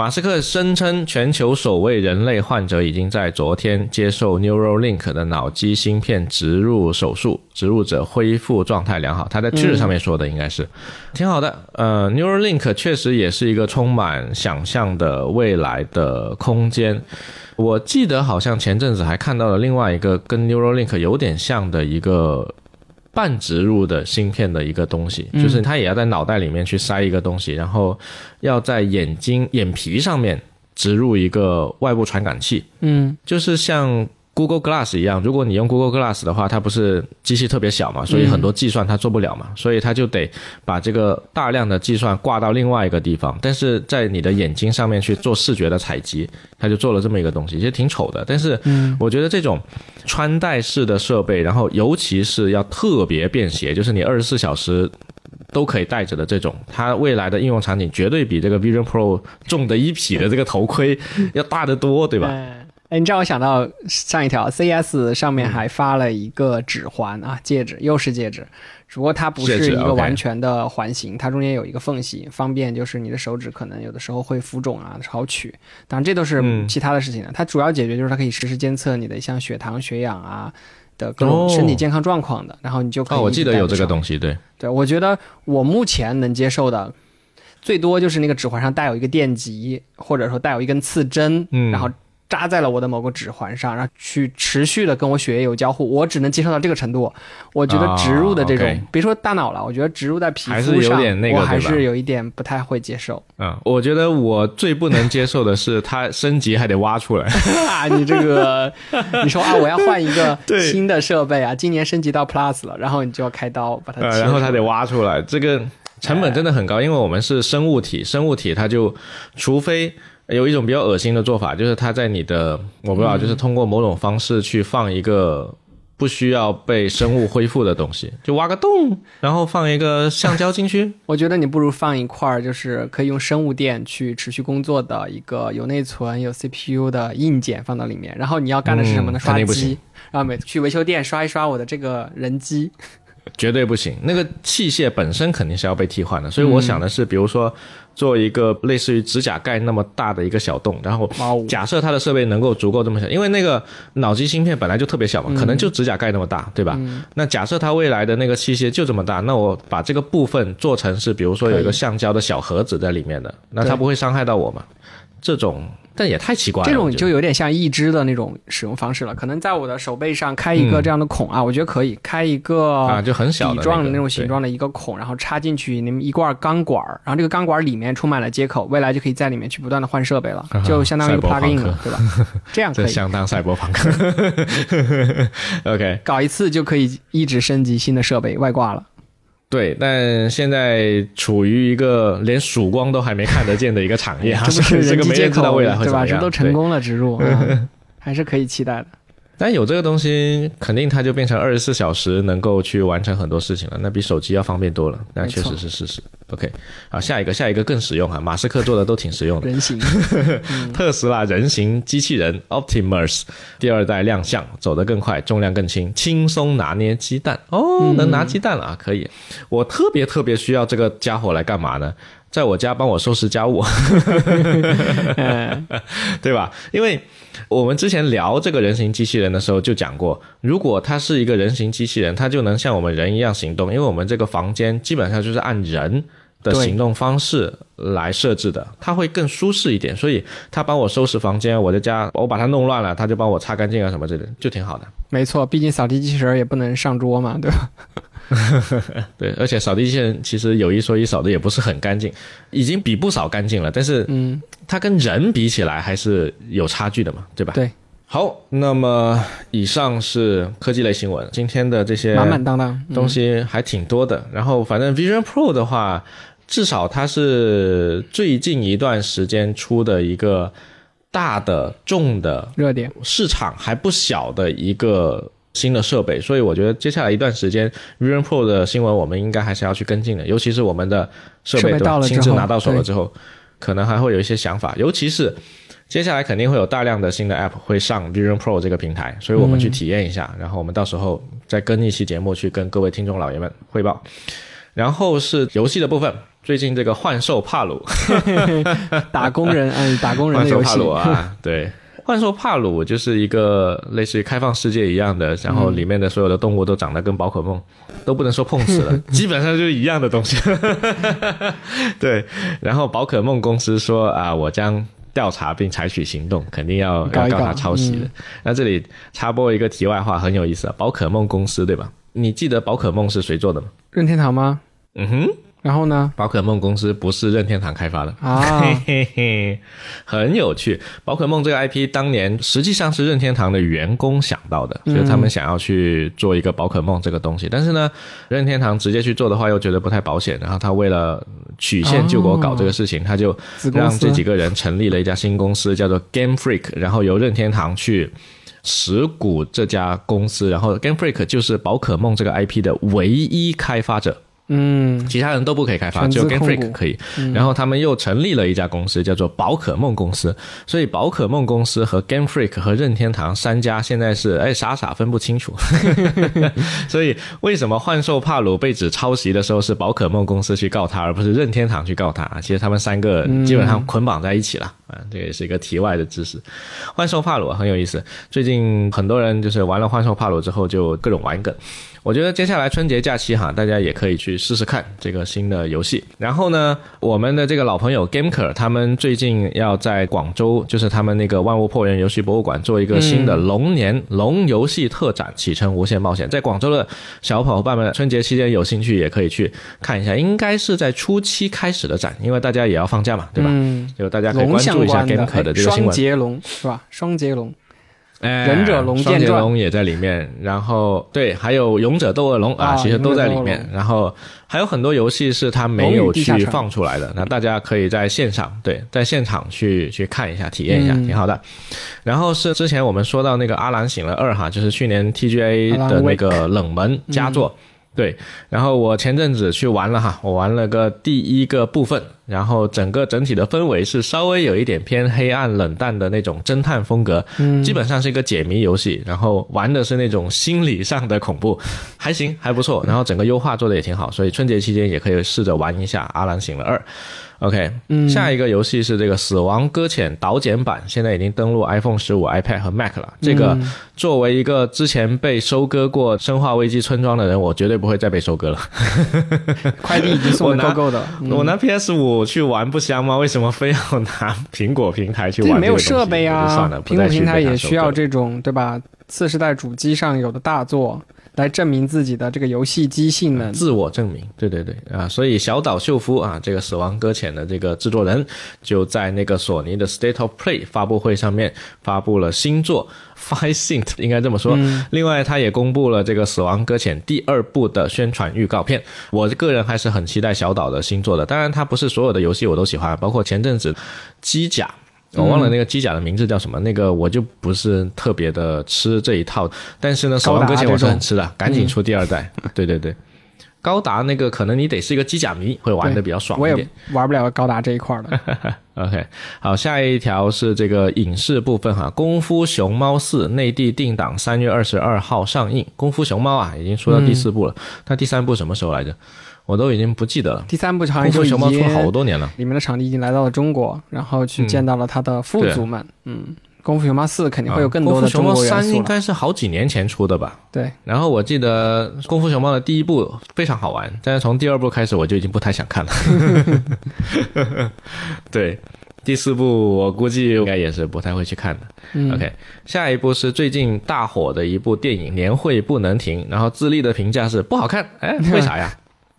马斯克声称全球首位人类患者已经在昨天接受 Neuralink 的脑机芯片植入手术，植入者恢复状态良好。他在 Twitter 上面说的应该是、挺好的。呃，Neuralink 确实也是一个充满想象的未来的空间。我记得好像前阵子还看到了另外一个跟 Neuralink 有点像的一个半植入的芯片的一个东西，就是它也要在脑袋里面去塞一个东西，然后要在眼睛眼皮上面植入一个外部传感器，嗯。就是像 Google Glass 一样，如果你用 Google Glass 的话，它不是机器特别小嘛，所以很多计算它做不了嘛，所以它就得把这个大量的计算挂到另外一个地方，但是在你的眼睛上面去做视觉的采集，它就做了这么一个东西，其实挺丑的，但是我觉得这种穿戴式的设备，然后尤其是要特别便携，就是你二十四小时。都可以带着的这种，它未来的应用场景绝对比这个 Vision Pro 重的一匹的这个头盔要大得多，对吧？哎哎，你这让我想到上一条 CS 上面还发了一个指环啊，戒指，又是戒指，只不过它不是一个完全的环形，它中间有一个缝隙，方便就是你的手指可能有的时候会浮肿啊，好取。当然这都是其他的事情了，它主要解决就是它可以实时监测你的像血糖、血氧啊的各种身体健康状况的，然后你就可以。哦，我记得有这个东西，对。对，我觉得我目前能接受的。最多就是那个指环上带有一个电极，或者说带有一根刺针，嗯，然后扎在了我的某个指环上，然后去持续的跟我血液有交互，我只能接受到这个程度。我觉得植入的这种，别说大脑了，我觉得植入在皮肤上，我还是有一点不太会接受。嗯，我觉得我最不能接受的是它升级还得挖出来。啊，你这个，你说啊，我要换一个 新的设备啊，今年升级到 Plus 了，然后你就要开刀把它，然后它得挖出来，这个。成本真的很高，因为我们是生物体，生物体它就，除非有一种比较恶心的做法，就是他在你的我不知道，就是通过某种方式去放一个不需要被生物恢复的东西，就挖个洞，然后放一个橡胶进去。我觉得你不如放一块就是可以用生物电去持续工作的一个有内存、有 CPU 的硬件放到里面，然后你要干的是什么呢？刷机，然后每去维修店刷一刷我的这个人机。绝对不行，那个器械本身肯定是要被替换的。所以我想的是，比如说做一个类似于指甲盖那么大的一个小洞，然后假设它的设备能够足够这么小，因为那个脑机芯片本来就特别小嘛，可能就指甲盖那么大，对吧？那假设它未来的那个器械就这么大，那我把这个部分做成是，比如说有一个橡胶的小盒子在里面的，那它不会伤害到我嘛？这种。但也太奇怪了，这种就有点像一只的那种使用方式了。可能在我的手背上开一个这样的孔啊，我觉得可以开一个啊，就很小的状的那种形状的一个孔，然后插进去那么一罐钢管，然后这个钢管里面充满了接口，未来就可以在里面去不断的换设备了，就相当于 plug in 了，对吧？这样可以相当赛博朋克。OK，搞一次就可以一直升级新的设备外挂了。对，但现在处于一个连曙光都还没看得见的一个产业，这不是 这个没人知道未来会怎么样，这都成功了植入，还是可以期待的。但有这个东西，肯定它就变成二十四小时能够去完成很多事情了，那比手机要方便多了。那确实是事实。OK，好，下一个，下一个更实用啊！马斯克做的都挺实用的。人形，特斯拉人形机器人 Optimus 第二代亮相，走得更快，重量更轻，轻松拿捏鸡蛋哦，能拿鸡蛋了啊！可以，我特别特别需要这个家伙来干嘛呢？在我家帮我收拾家务，对吧？因为我们之前聊这个人形机器人的时候就讲过，如果它是一个人形机器人，它就能像我们人一样行动。因为我们这个房间基本上就是按人的行动方式来设置的，它会更舒适一点。所以它帮我收拾房间，我的家我把它弄乱了，它就帮我擦干净啊什么之类的，就挺好的。没错，毕竟扫地机器人也不能上桌嘛，对吧？对，而且扫地机器人其实有一说一，扫的也不是很干净，已经比不扫干净了。但是，嗯，它跟人比起来还是有差距的嘛，对吧？对。好，那么以上是科技类新闻，今天的这些满满当当东西还挺多的。然后，反正 Vision Pro 的话，至少它是最近一段时间出的一个大的、重的热点，市场还不小的一个。新的设备，所以我觉得接下来一段时间，Vision Pro 的新闻我们应该还是要去跟进的，尤其是我们的设备亲自拿到手了之后，可能还会有一些想法。尤其是接下来肯定会有大量的新的 App 会上 Vision Pro 这个平台，所以我们去体验一下，然后我们到时候再跟一期节目去跟各位听众老爷们汇报。然后是游戏的部分，最近这个幻兽帕鲁，打工人，嗯，打工人的游戏啊，对。幻兽帕鲁就是一个类似于开放世界一样的，然后里面的所有的动物都长得跟宝可梦都不能说碰瓷了，基本上就是一样的东西。对，然后宝可梦公司说啊，我将调查并采取行动，肯定要要告他抄袭的。那这里插播一个题外话，很有意思啊，宝可梦公司对吧？你记得宝可梦是谁做的吗？任天堂吗？嗯哼。然后呢？宝可梦公司不是任天堂开发的啊，嘿嘿嘿，很有趣。宝可梦这个 IP 当年实际上是任天堂的员工想到的，就是他们想要去做一个宝可梦这个东西。但是呢，任天堂直接去做的话又觉得不太保险，然后他为了曲线救国搞这个事情，他就让这几个人成立了一家新公司，叫做 Game Freak，然后由任天堂去持股这家公司，然后 Game Freak 就是宝可梦这个 IP 的唯一开发者。嗯，其他人都不可以开发，只有 Game Freak 可以。然后他们又成立了一家公司，叫做宝可梦公司。所以宝可梦公司和 Game Freak 和任天堂三家现在是哎傻傻分不清楚。所以为什么幻兽帕鲁被指抄袭的时候是宝可梦公司去告他，而不是任天堂去告他？其实他们三个基本上捆绑在一起了。啊，这个也是一个题外的知识。幻兽帕鲁很有意思，最近很多人就是玩了幻兽帕鲁之后就各种玩梗。我觉得接下来春节假期哈，大家也可以去试试看这个新的游戏。然后呢，我们的这个老朋友 Gameker 他们最近要在广州，就是他们那个万物破源游戏博物馆做一个新的龙年龙游戏特展，启程无限冒险。在广州的小伙伴们，春节期间有兴趣也可以去看一下，应该是在初期开始的展，因为大家也要放假嘛，对吧？嗯，就大家可以关注一下 Gameker 的哎这个新闻。双节龙是吧？双节龙，哎忍者龙双剑龙也在里面，然后对，还有勇者斗恶龙啊，啊其实都在里。面然后还有很多游戏是它没有去放出来的，那大家可以在现场对，在现场去去看一下，体验一下，嗯挺好的。然后是之前我们说到那个《阿兰醒了二》哈，就是去年 TGA 的那个冷门佳作。对，然后我前阵子去玩了哈，我玩了个第一个部分，然后整个整体的氛围是稍微有一点偏黑暗冷淡的那种侦探风格，嗯基本上是一个解谜游戏，然后玩的是那种心理上的恐怖，还行，还不错，然后整个优化做的也挺好，所以春节期间也可以试着玩一下《阿兰醒了二》。OK，嗯下一个游戏是这个《死亡搁浅》导剪版，现在已经登陆 iPhone 十五、iPad 和 Mac 了。这个嗯作为一个之前被收割过《生化危机》村庄的人，我绝对不会再被收割了。快递已经送的够够的。嗯我拿 PS 五去玩不香吗？为什么非要拿苹果平台去玩没有设备啊苹果平台也需要这。这种对吧？次世代主机上有的大作来证明自己的这个游戏机性能。自我证明，对对对啊，所以小岛秀夫啊，这个《死亡搁浅》的这个制作人，就在那个索尼的 State of Play 发布会上面发布了新作《Five Synth》，应该这么说。另外，他也公布了这个《死亡搁浅》第二部的宣传预告片。我个人还是很期待小岛的新作的，当然，他不是所有的游戏我都喜欢，包括前阵子机甲。我忘了那个机甲的名字叫什么，那个我就不是特别的吃这一套，但是呢，死亡搁浅我是很吃的，赶紧出第二代。对对对，高达那个可能你得是一个机甲迷，会玩的比较爽我也。玩不了高达这一块的。OK，好，下一条是这个影视部分哈，《功夫熊猫四》内地定档三月二十二号上映，《功夫熊猫》啊已经出到第四部了，那第三部什么时候来着？我都已经不记得了。第三部功夫熊猫出了好多年了，里面的场地已经来到了中国，然后去见到了他的父祖们。嗯，功夫熊猫四肯定会有更多的中啊功夫熊猫国元素了。三应该是好几年前出的吧？对，然后我记得《功夫熊猫》的第一部非常好玩，但是从第二部开始我就已经不太想看了。对，第四部我估计应该也是不太会去看的。嗯 OK，下一部是最近大火的一部电影《年会不能停》，然后自立的评价是不好看。哎，为啥呀？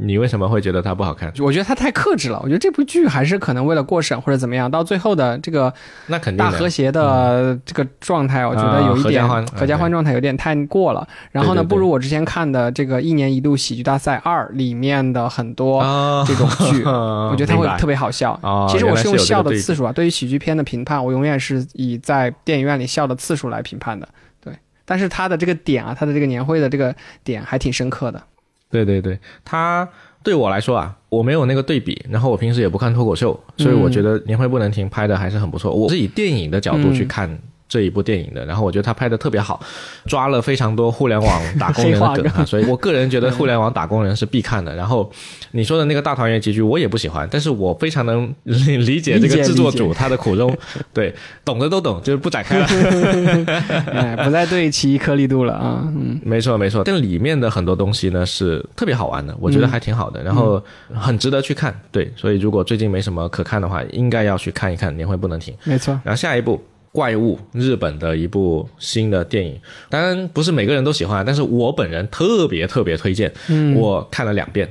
你为什么会觉得它不好看？我觉得它太克制了。我觉得这部剧还是可能为了过审或者怎么样，到最后的这个那肯定大和谐的这个状态，我觉得有一点啊合家欢合家欢状态有点太过了。然后呢，不如我之前看的这个一年一度喜剧大赛二里面的很多啊这种剧，我 我觉得它会特别好笑。哦其实我是用笑的次数啊，对于喜剧片的评判，我永远是以在电影院里笑的次数来评判的。对，但是它的这个点啊，它的这个年会的这个点还挺深刻的。对对对，他对我来说啊，我没有那个对比，然后我平时也不看脱口秀，所以我觉得《年会不能停》拍的还是很不错。我是以电影的角度去看。这一部电影的，然后我觉得他拍的特别好，抓了非常多互联网打工人的梗啊，所以我个人觉得互联网打工人是必看的。然后你说的那个大团圆结局我也不喜欢，但是我非常能理理解这个制作组他的苦衷，对，懂的都懂，就是不展开了。哎，不再对其颗粒度了啊，嗯，没错没错，但里面的很多东西呢是特别好玩的，我觉得还挺好的，然后很值得去看。对，所以如果最近没什么可看的话，应该要去看一看《年会不能停》。没错。然后下一部《怪物》，日本的一部新的电影，当然不是每个人都喜欢，但是我本人特别特别推荐，嗯，我看了两遍。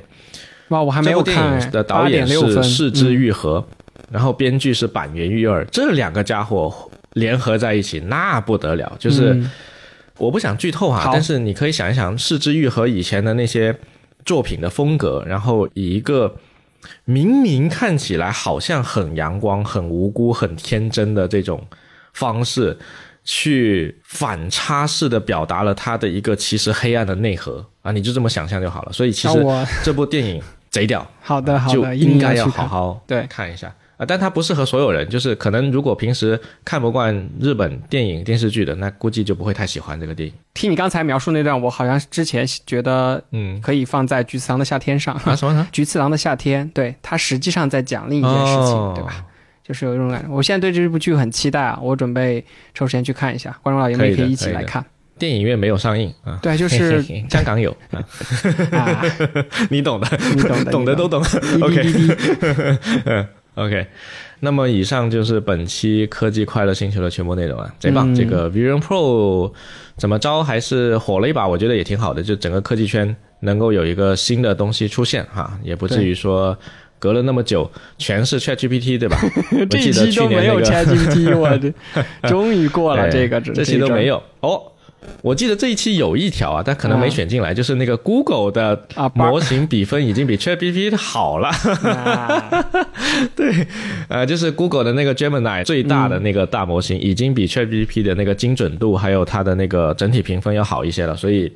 哇，我还没有看、的导演是市之嗯愈合，然后编剧是板垣裕二，这两个家伙联合在一起，那不得了，就是。嗯。我不想剧透哈，但是你可以想一想，四之愈和以前的那些作品的风格，然后以一个明明看起来好像很阳光、很无辜、很天真的这种方式，去反差式的表达了他的一个其实黑暗的内核。啊，你就这么想象就好了。所以其实这部电影贼屌，好的好就的，就应该要。好好对看一下啊。但它不适合所有人，就是可能如果平时看不惯日本电影电视剧的，那估计就不会太喜欢这个电影。听你刚才描述那段，我好像之前觉得嗯，可以放在《菊次郎的夏天》上。啊什么呢？菊次郎的夏天，对他实际上在讲另一件事情，哦对吧？就是有这种感觉。我现在对这部剧很期待啊，我准备抽时间去看一下，观众老爷们也可可以一起来看。电影院没有上映啊。对，就是 香港有，你懂的，你懂的，懂的都懂。OK 滴滴滴 OK，那么以上就是本期科技快乐星球的全部内容啊，贼棒！嗯这个 Vision Pro 怎么着还是火了一把，我觉得也挺好的，就整个科技圈能够有一个新的东西出现哈，也不至于说隔了那么久全是 ChatGPT 对吧？这一期都没有 ChatGPT，我的 终于过了这个，这期都没有有哦。我记得这一期有一条啊，但可能没啊选进来，就是那个 Google 的模型比分已经比 ChatGPT 好了。啊呃，就是 Google 的那个 Gemini 最大的那个大模型，已经比 ChatGPT 的那个精准度还有它的那个整体评分要好一些了，所以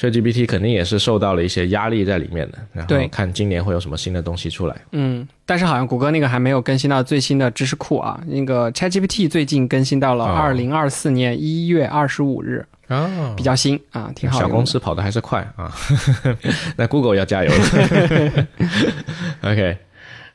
ChatGPT 肯定也是受到了一些压力在里面的。然后看今年会有什么新的东西出来。嗯，但是好像谷歌那个还没有更新到最新的知识库啊。那个 ChatGPT 最近更新到了哦二零二四年一月二十五日，哦比较新啊，挺好小。公司跑的还是快啊，那 Google 要加油了。OK，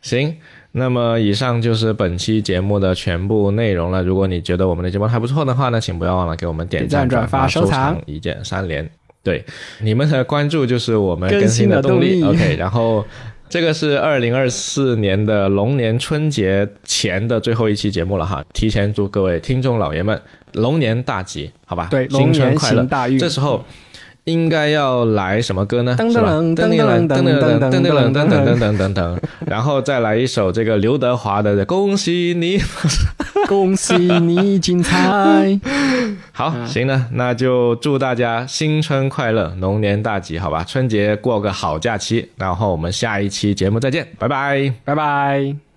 行。那么以上就是本期节目的全部内容了。如果你觉得我们的节目还不错的话呢，请不要忘了给我们点赞、转发收藏一键三连。对，你们的关注就是我们更更新新的动力。OK，然后这个是二零二四年的龙年春节前的最后一期节目了哈，提前祝各位听众老爷们龙年大吉，好吧？对，龙新春年快乐行。大运。这时候应该要来什么歌呢？噔噔噔噔噔噔噔噔噔噔噔噔噔噔噔噔噔，然后再来一首这个刘德华的《恭喜你》。恭喜你精彩！好，行了，那就祝大家新春快乐，龙年大吉，好吧？春节过个好假期，然后我们下一期节目再见，拜拜。拜拜。